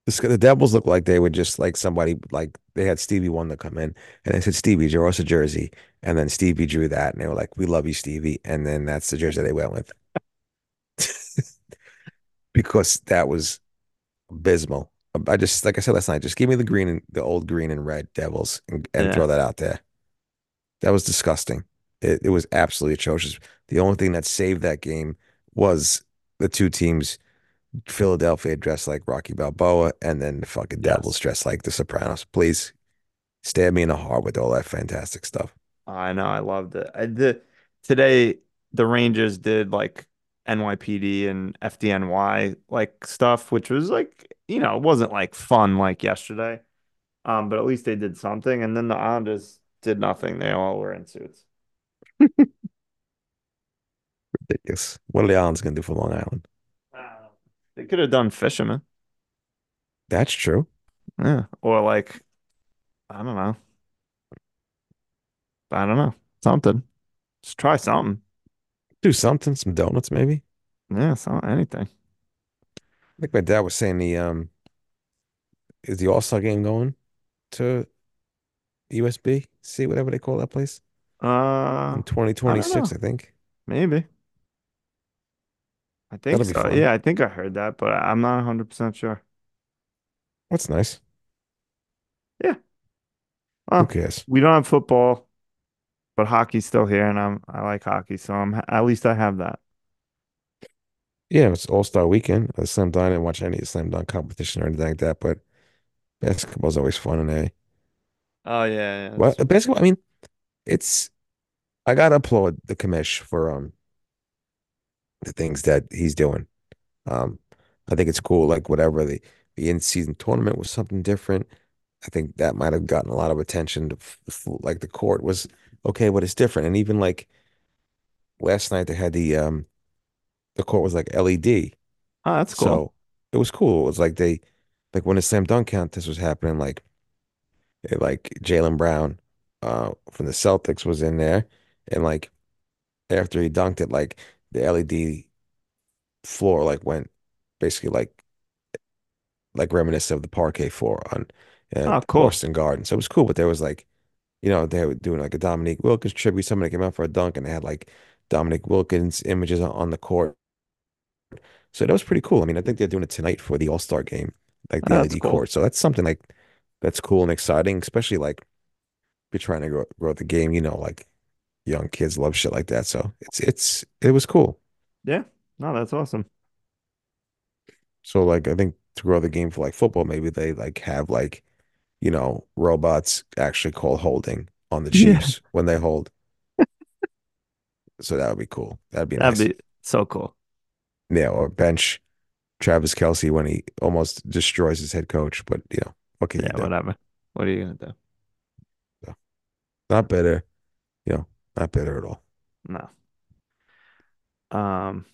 The Devils look like they would just like somebody like they had Stevie Wonder come in and they said, Stevie, draw us a jersey. And then Stevie drew that and they were like, We love you, Stevie. And then that's the jersey they went with. Because that was abysmal. I just like I said last night, just give me the green and the old green and red Devils and, and Yeah. throw that out there. That was disgusting. It, it was absolutely atrocious. The only thing that saved that game was the two teams, Philadelphia dressed like Rocky Balboa, and then the fucking Yes. Devils dressed like the Sopranos. Please stab me in the heart with all that fantastic stuff. I know, I loved it. I did today the Rangers did like NYPD and FDNY like stuff, which was like, you know, it wasn't like fun like yesterday. Um, but at least they did something. And then the Islanders did nothing. They all were in suits. Ridiculous. What are the Islands gonna do for Long Island? Uh, They could have done fishermen. That's true. Yeah. Or like, I don't know. I don't know. Something. Just try something. Do something, some donuts maybe. Yeah, so anything. I think my dad was saying, the um, is the All-Star game going to USB? See whatever they call that place Uh, 2026. I think. maybe. I think That'll so. Yeah, I think I heard that, but I'm not 100% sure. That's nice. Yeah. Who Well, cares? we don't have football, but hockey's still here, and I'm I like hockey, so I'm at least I have that. Yeah, it's All-Star weekend. I slam dunk. I didn't watch any slam dunk competition or anything like that, but basketball's always fun and a Oh yeah, yeah. well, basketball. I mean, it's I gotta applaud the commish for um the things that he's doing. Um, I think it's cool. Like whatever the the in-season tournament was something different. I think that might have gotten a lot of attention. To f- f- like the court was okay, but it's different. And even like last night, they had the um the court was like LED. Oh, that's cool. So it was cool. It was like they, like when the slam dunk contest was happening, like, it, like Jaylen Brown, uh, from the Celtics was in there, and like after he dunked it, like the LED floor like went basically like like reminiscent of the parquet floor on uh, Oh, cool. Boston Garden. So it was cool, but there was like, you know, they were doing like a Dominique Wilkins tribute. Somebody came out for a dunk and they had like Dominique Wilkins images on, the court. So that was pretty cool. I mean, I think they're doing it tonight for the All-Star game, like the That's LED cool. court. So that's something like that's cool and exciting, especially like if you're trying to grow, grow the game, you know, like young kids love shit like that. So it's it's it was cool. Yeah. No, that's awesome. So like I think to grow the game for like football, maybe they like have like, you know, robots actually call holding on the Yeah. Chiefs when they hold. So that would be cool. That'd be That'd nice. be so cool. Yeah, or bench Travis Kelce when he almost destroys his head coach, but you know, what can you Yeah, whatever. What are you gonna do? So, not better, you know, not better at all. No. Um,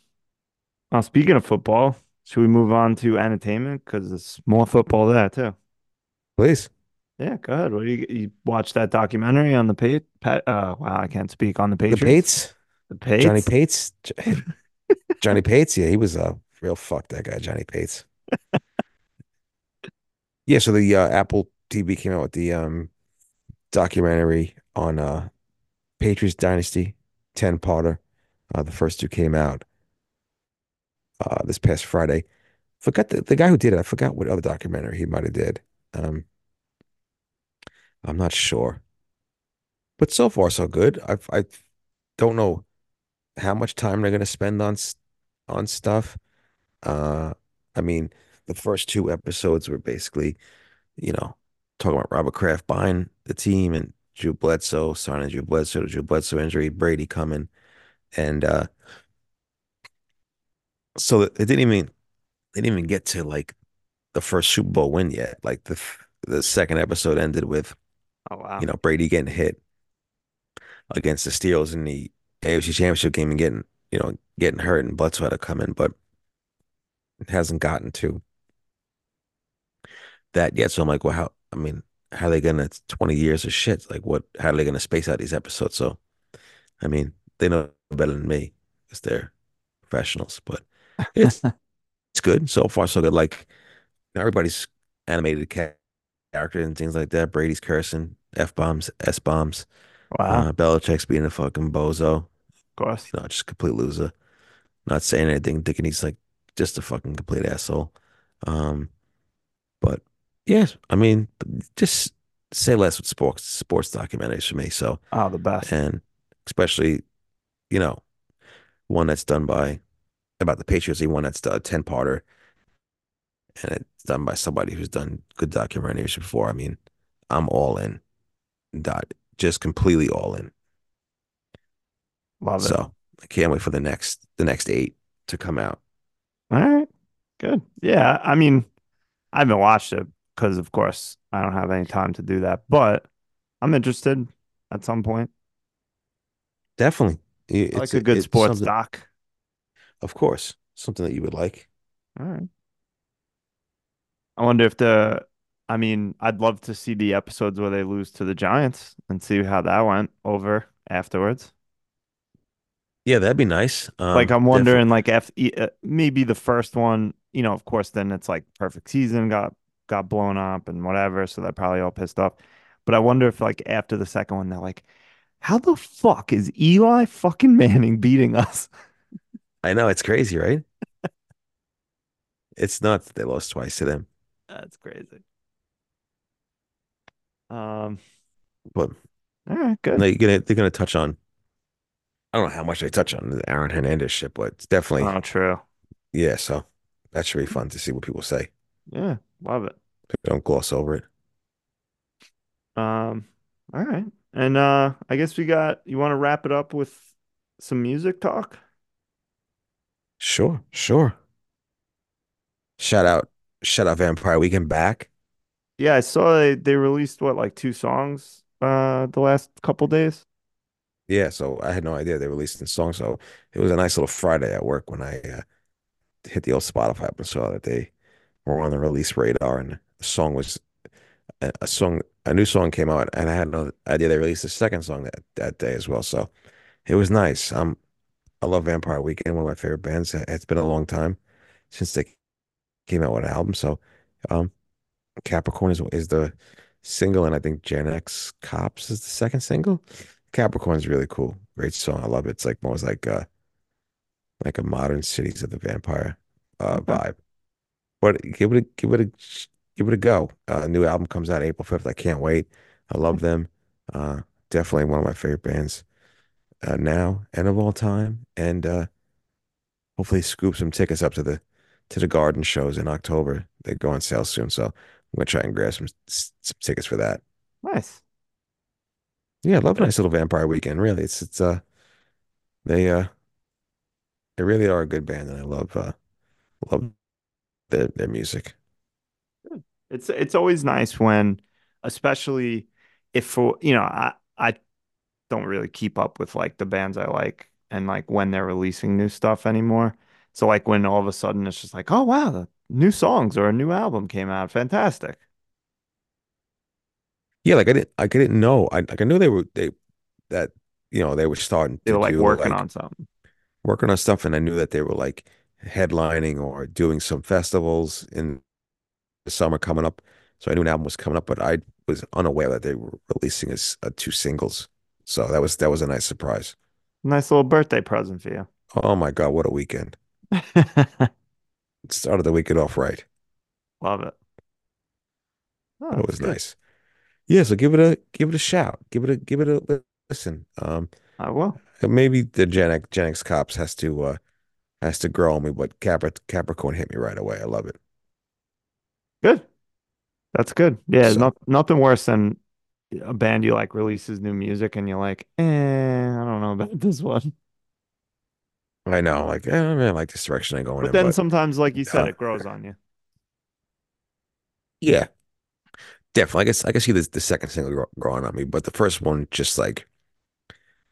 well, speaking of football, should we move on to entertainment? Because there's more football there too. Please. Yeah, go ahead. Do you you watch that documentary on the Pat? Pat uh, wow, I can't speak on the Patriots. The Pates, The Pates. Johnny Pates. Johnny Pates, yeah, he was a real fuck that guy, Johnny Pates. Yeah, so the uh, Apple TV came out with the um documentary on uh Patriots Dynasty, 10 parter. Uh, the first two came out uh this past Friday. Forgot the, the guy who did it. I forgot what other documentary he might have did. Um, I'm not sure. But so far so good. I I don't know how much time they're gonna spend on on stuff. Uh, I mean, the first two episodes were basically, you know, talking about Robert Kraft buying the team and Drew Bledsoe, signing Drew Bledsoe, Drew Bledsoe injury, Brady coming, and uh, so it didn't even they didn't even get to like the first Super Bowl win yet. Like the the second episode ended with, Oh wow. you know, Brady getting hit against the Steelers in the AFC Championship game and getting, you know, getting hurt and Bledsoe had to come in, but it hasn't gotten to that yet. So I'm like, well, how, I mean, how are they gonna, 20 years of shit. Like, what, how are they gonna space out these episodes? So, I mean, they know better than me because they're professionals, but it's, it's good. So far, so good. Like, everybody's animated ca- character and things like that. Brady's cursing, F bombs, S bombs. Wow. Uh, Belichick's being a fucking bozo, Of course. you know, just a complete loser. Not saying anything, thinking he's like just a fucking complete asshole. Um, but yes, I mean, just say less with sports sports documentaries for me. So, Oh, the best. and especially, you know, one that's done by about the Patriots, the one that's a 10-parter and it's done by somebody who's done good documentaries before. I mean, I'm all in. Dot, just completely all in. Love it. So I can't wait for the next the next eight to come out. All right. Good. Yeah. I mean, I haven't watched it because, of course, I don't have any time to do that, but I'm interested at some point. Definitely. It's like a good it's sports doc. of course, something that you would like. All right. I wonder if the, I mean, I'd love to see the episodes where they lose to the Giants and see how that went over afterwards. Yeah, that'd be nice. Like, Um, I'm definitely. wondering, like, if e- uh, maybe the first one, you know, of course, then it's like perfect season got got blown up and whatever, so they're probably all pissed off. But I wonder if, like, after the second one, they're like, how the fuck is Eli fucking Manning beating us? I know it's crazy, right? It's nuts that they lost twice to them. That's crazy. Um, But all right, good. they're gonna they're gonna touch on. I don't know how much they touch on the Aaron Hernandez shit, but it's definitely Oh, true. yeah. So that should be fun to see what people say. Yeah, love it. Don't gloss over it. Um, all right. And uh I guess we got you want to wrap it up with some music talk? Sure, sure. Shout out, shout out Vampire Weekend back. Yeah, I saw they, they released what like two songs uh the last couple days. Yeah, so I had no idea they released a song. So it was a nice little Friday at work when I uh, hit the old Spotify app and saw that they were on the release radar, and the song was a, a song, a new song came out, and I had no idea they released a second song that that day as well. So it was nice. Um, I love Vampire Weekend, one of my favorite bands. It's been a long time since they came out with an album. So, um, Capricorn is is the single, and I think Gen X Cops is the second single. Capricorn is really cool. Great song. I love it. It's like almost like uh like a modern Cities of the Vampire uh Okay. vibe. But give it a give it a give it a go. Uh, new album comes out April 5th. I can't wait. I love them. Uh, definitely one of my favorite bands uh, now and of all time. And uh, hopefully scoop some tickets up to the to the garden shows in October. They go on sale soon, so I'm gonna try and grab some some tickets for that. Nice. Yeah, I love a nice little vampire weekend. Really, it's it's uh they uh they really are a good band, and I love uh love their their music. It's it's always nice when, especially if for you know, I I don't really keep up with like the bands I like and like when they're releasing new stuff anymore. So like when all of a sudden it's just like, oh wow, the new songs or a new album came out. Fantastic. Yeah, like I didn't like I didn't know. I like I knew they were they that you know they were starting They to were like do working like on something. working on stuff, and I knew that they were like headlining or doing some festivals in the summer coming up. So I knew an album was coming up, but I was unaware that they were releasing as uh, two singles. So that was that was a nice surprise. Nice little birthday present for you. Oh my God, what a weekend! Started the weekend off right. Love it. Oh, It was good. nice. Yeah, so give it a give it a shout. Give it a give it a listen. Um, I will. maybe the Gen X, Gen X cops has to uh has to grow on me, but Capri Capricorn hit me right away. I love it. Good. That's good. Yeah, So not nothing worse than a band you like releases new music and you're like, eh, I don't know about this one. I know, like, eh, I mean, I like this direction I'm going But in, then but sometimes, like you said, uh, it grows on you. yeah, definitely. I guess I can see this the second single growing on me, but the first one just like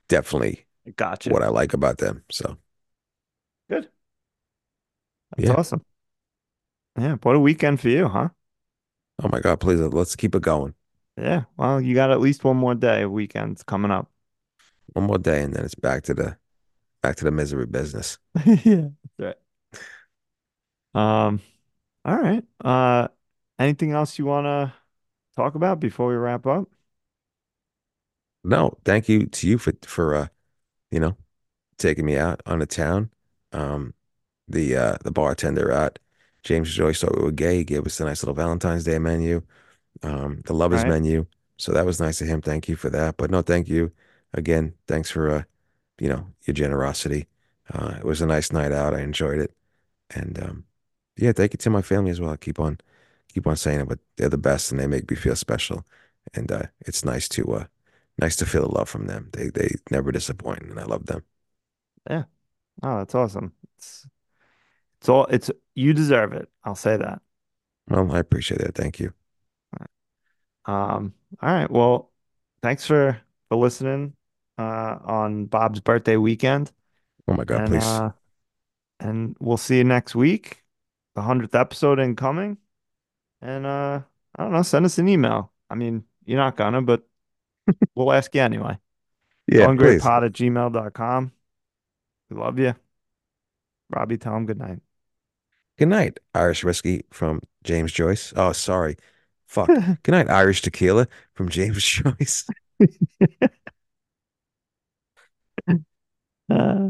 definitely Gotcha. what I like about them. So Good. That's yeah. awesome. Yeah, what a weekend for you, huh? Oh my God, please let's keep it going. Yeah. Well, you got at least one more day of weekends coming up. One more day, and then it's back to the back to the misery business. Yeah, that's right. Um, all right. Uh, anything else you want to talk about before we wrap up? No, thank you to you for for uh, you know, taking me out on the town. Um, the uh the bartender at James Joyce thought we were gay. He gave us a nice little Valentine's Day menu, um, the lovers right. menu. So that was nice of him. Thank you for that. But no, thank you again. Thanks for uh, you know, your generosity. Uh, it was a nice night out. I enjoyed it. And um, yeah, thank you to my family as well. I keep on keep on saying it, but they're the best and they make me feel special. And uh, it's nice to uh, nice to feel the love from them. They they never disappoint, and I love them. Yeah. Oh, that's awesome. It's it's all it's you deserve it. I'll say that. Well, I appreciate that. Thank you. Um, all right. Well, thanks for for listening uh on Bob's birthday weekend. Oh my God, And please. uh and we'll see you next week. The 100th episode incoming. And uh I don't know, send us an email. I mean, you're not gonna, but we'll ask you anyway. Yeah. goinggreypod at gmail.com. We love you. Robbie, tell him good night. Good night, Irish whiskey from James Joyce. Oh, sorry. Fuck. Good night, Irish tequila from James Joyce. Uh,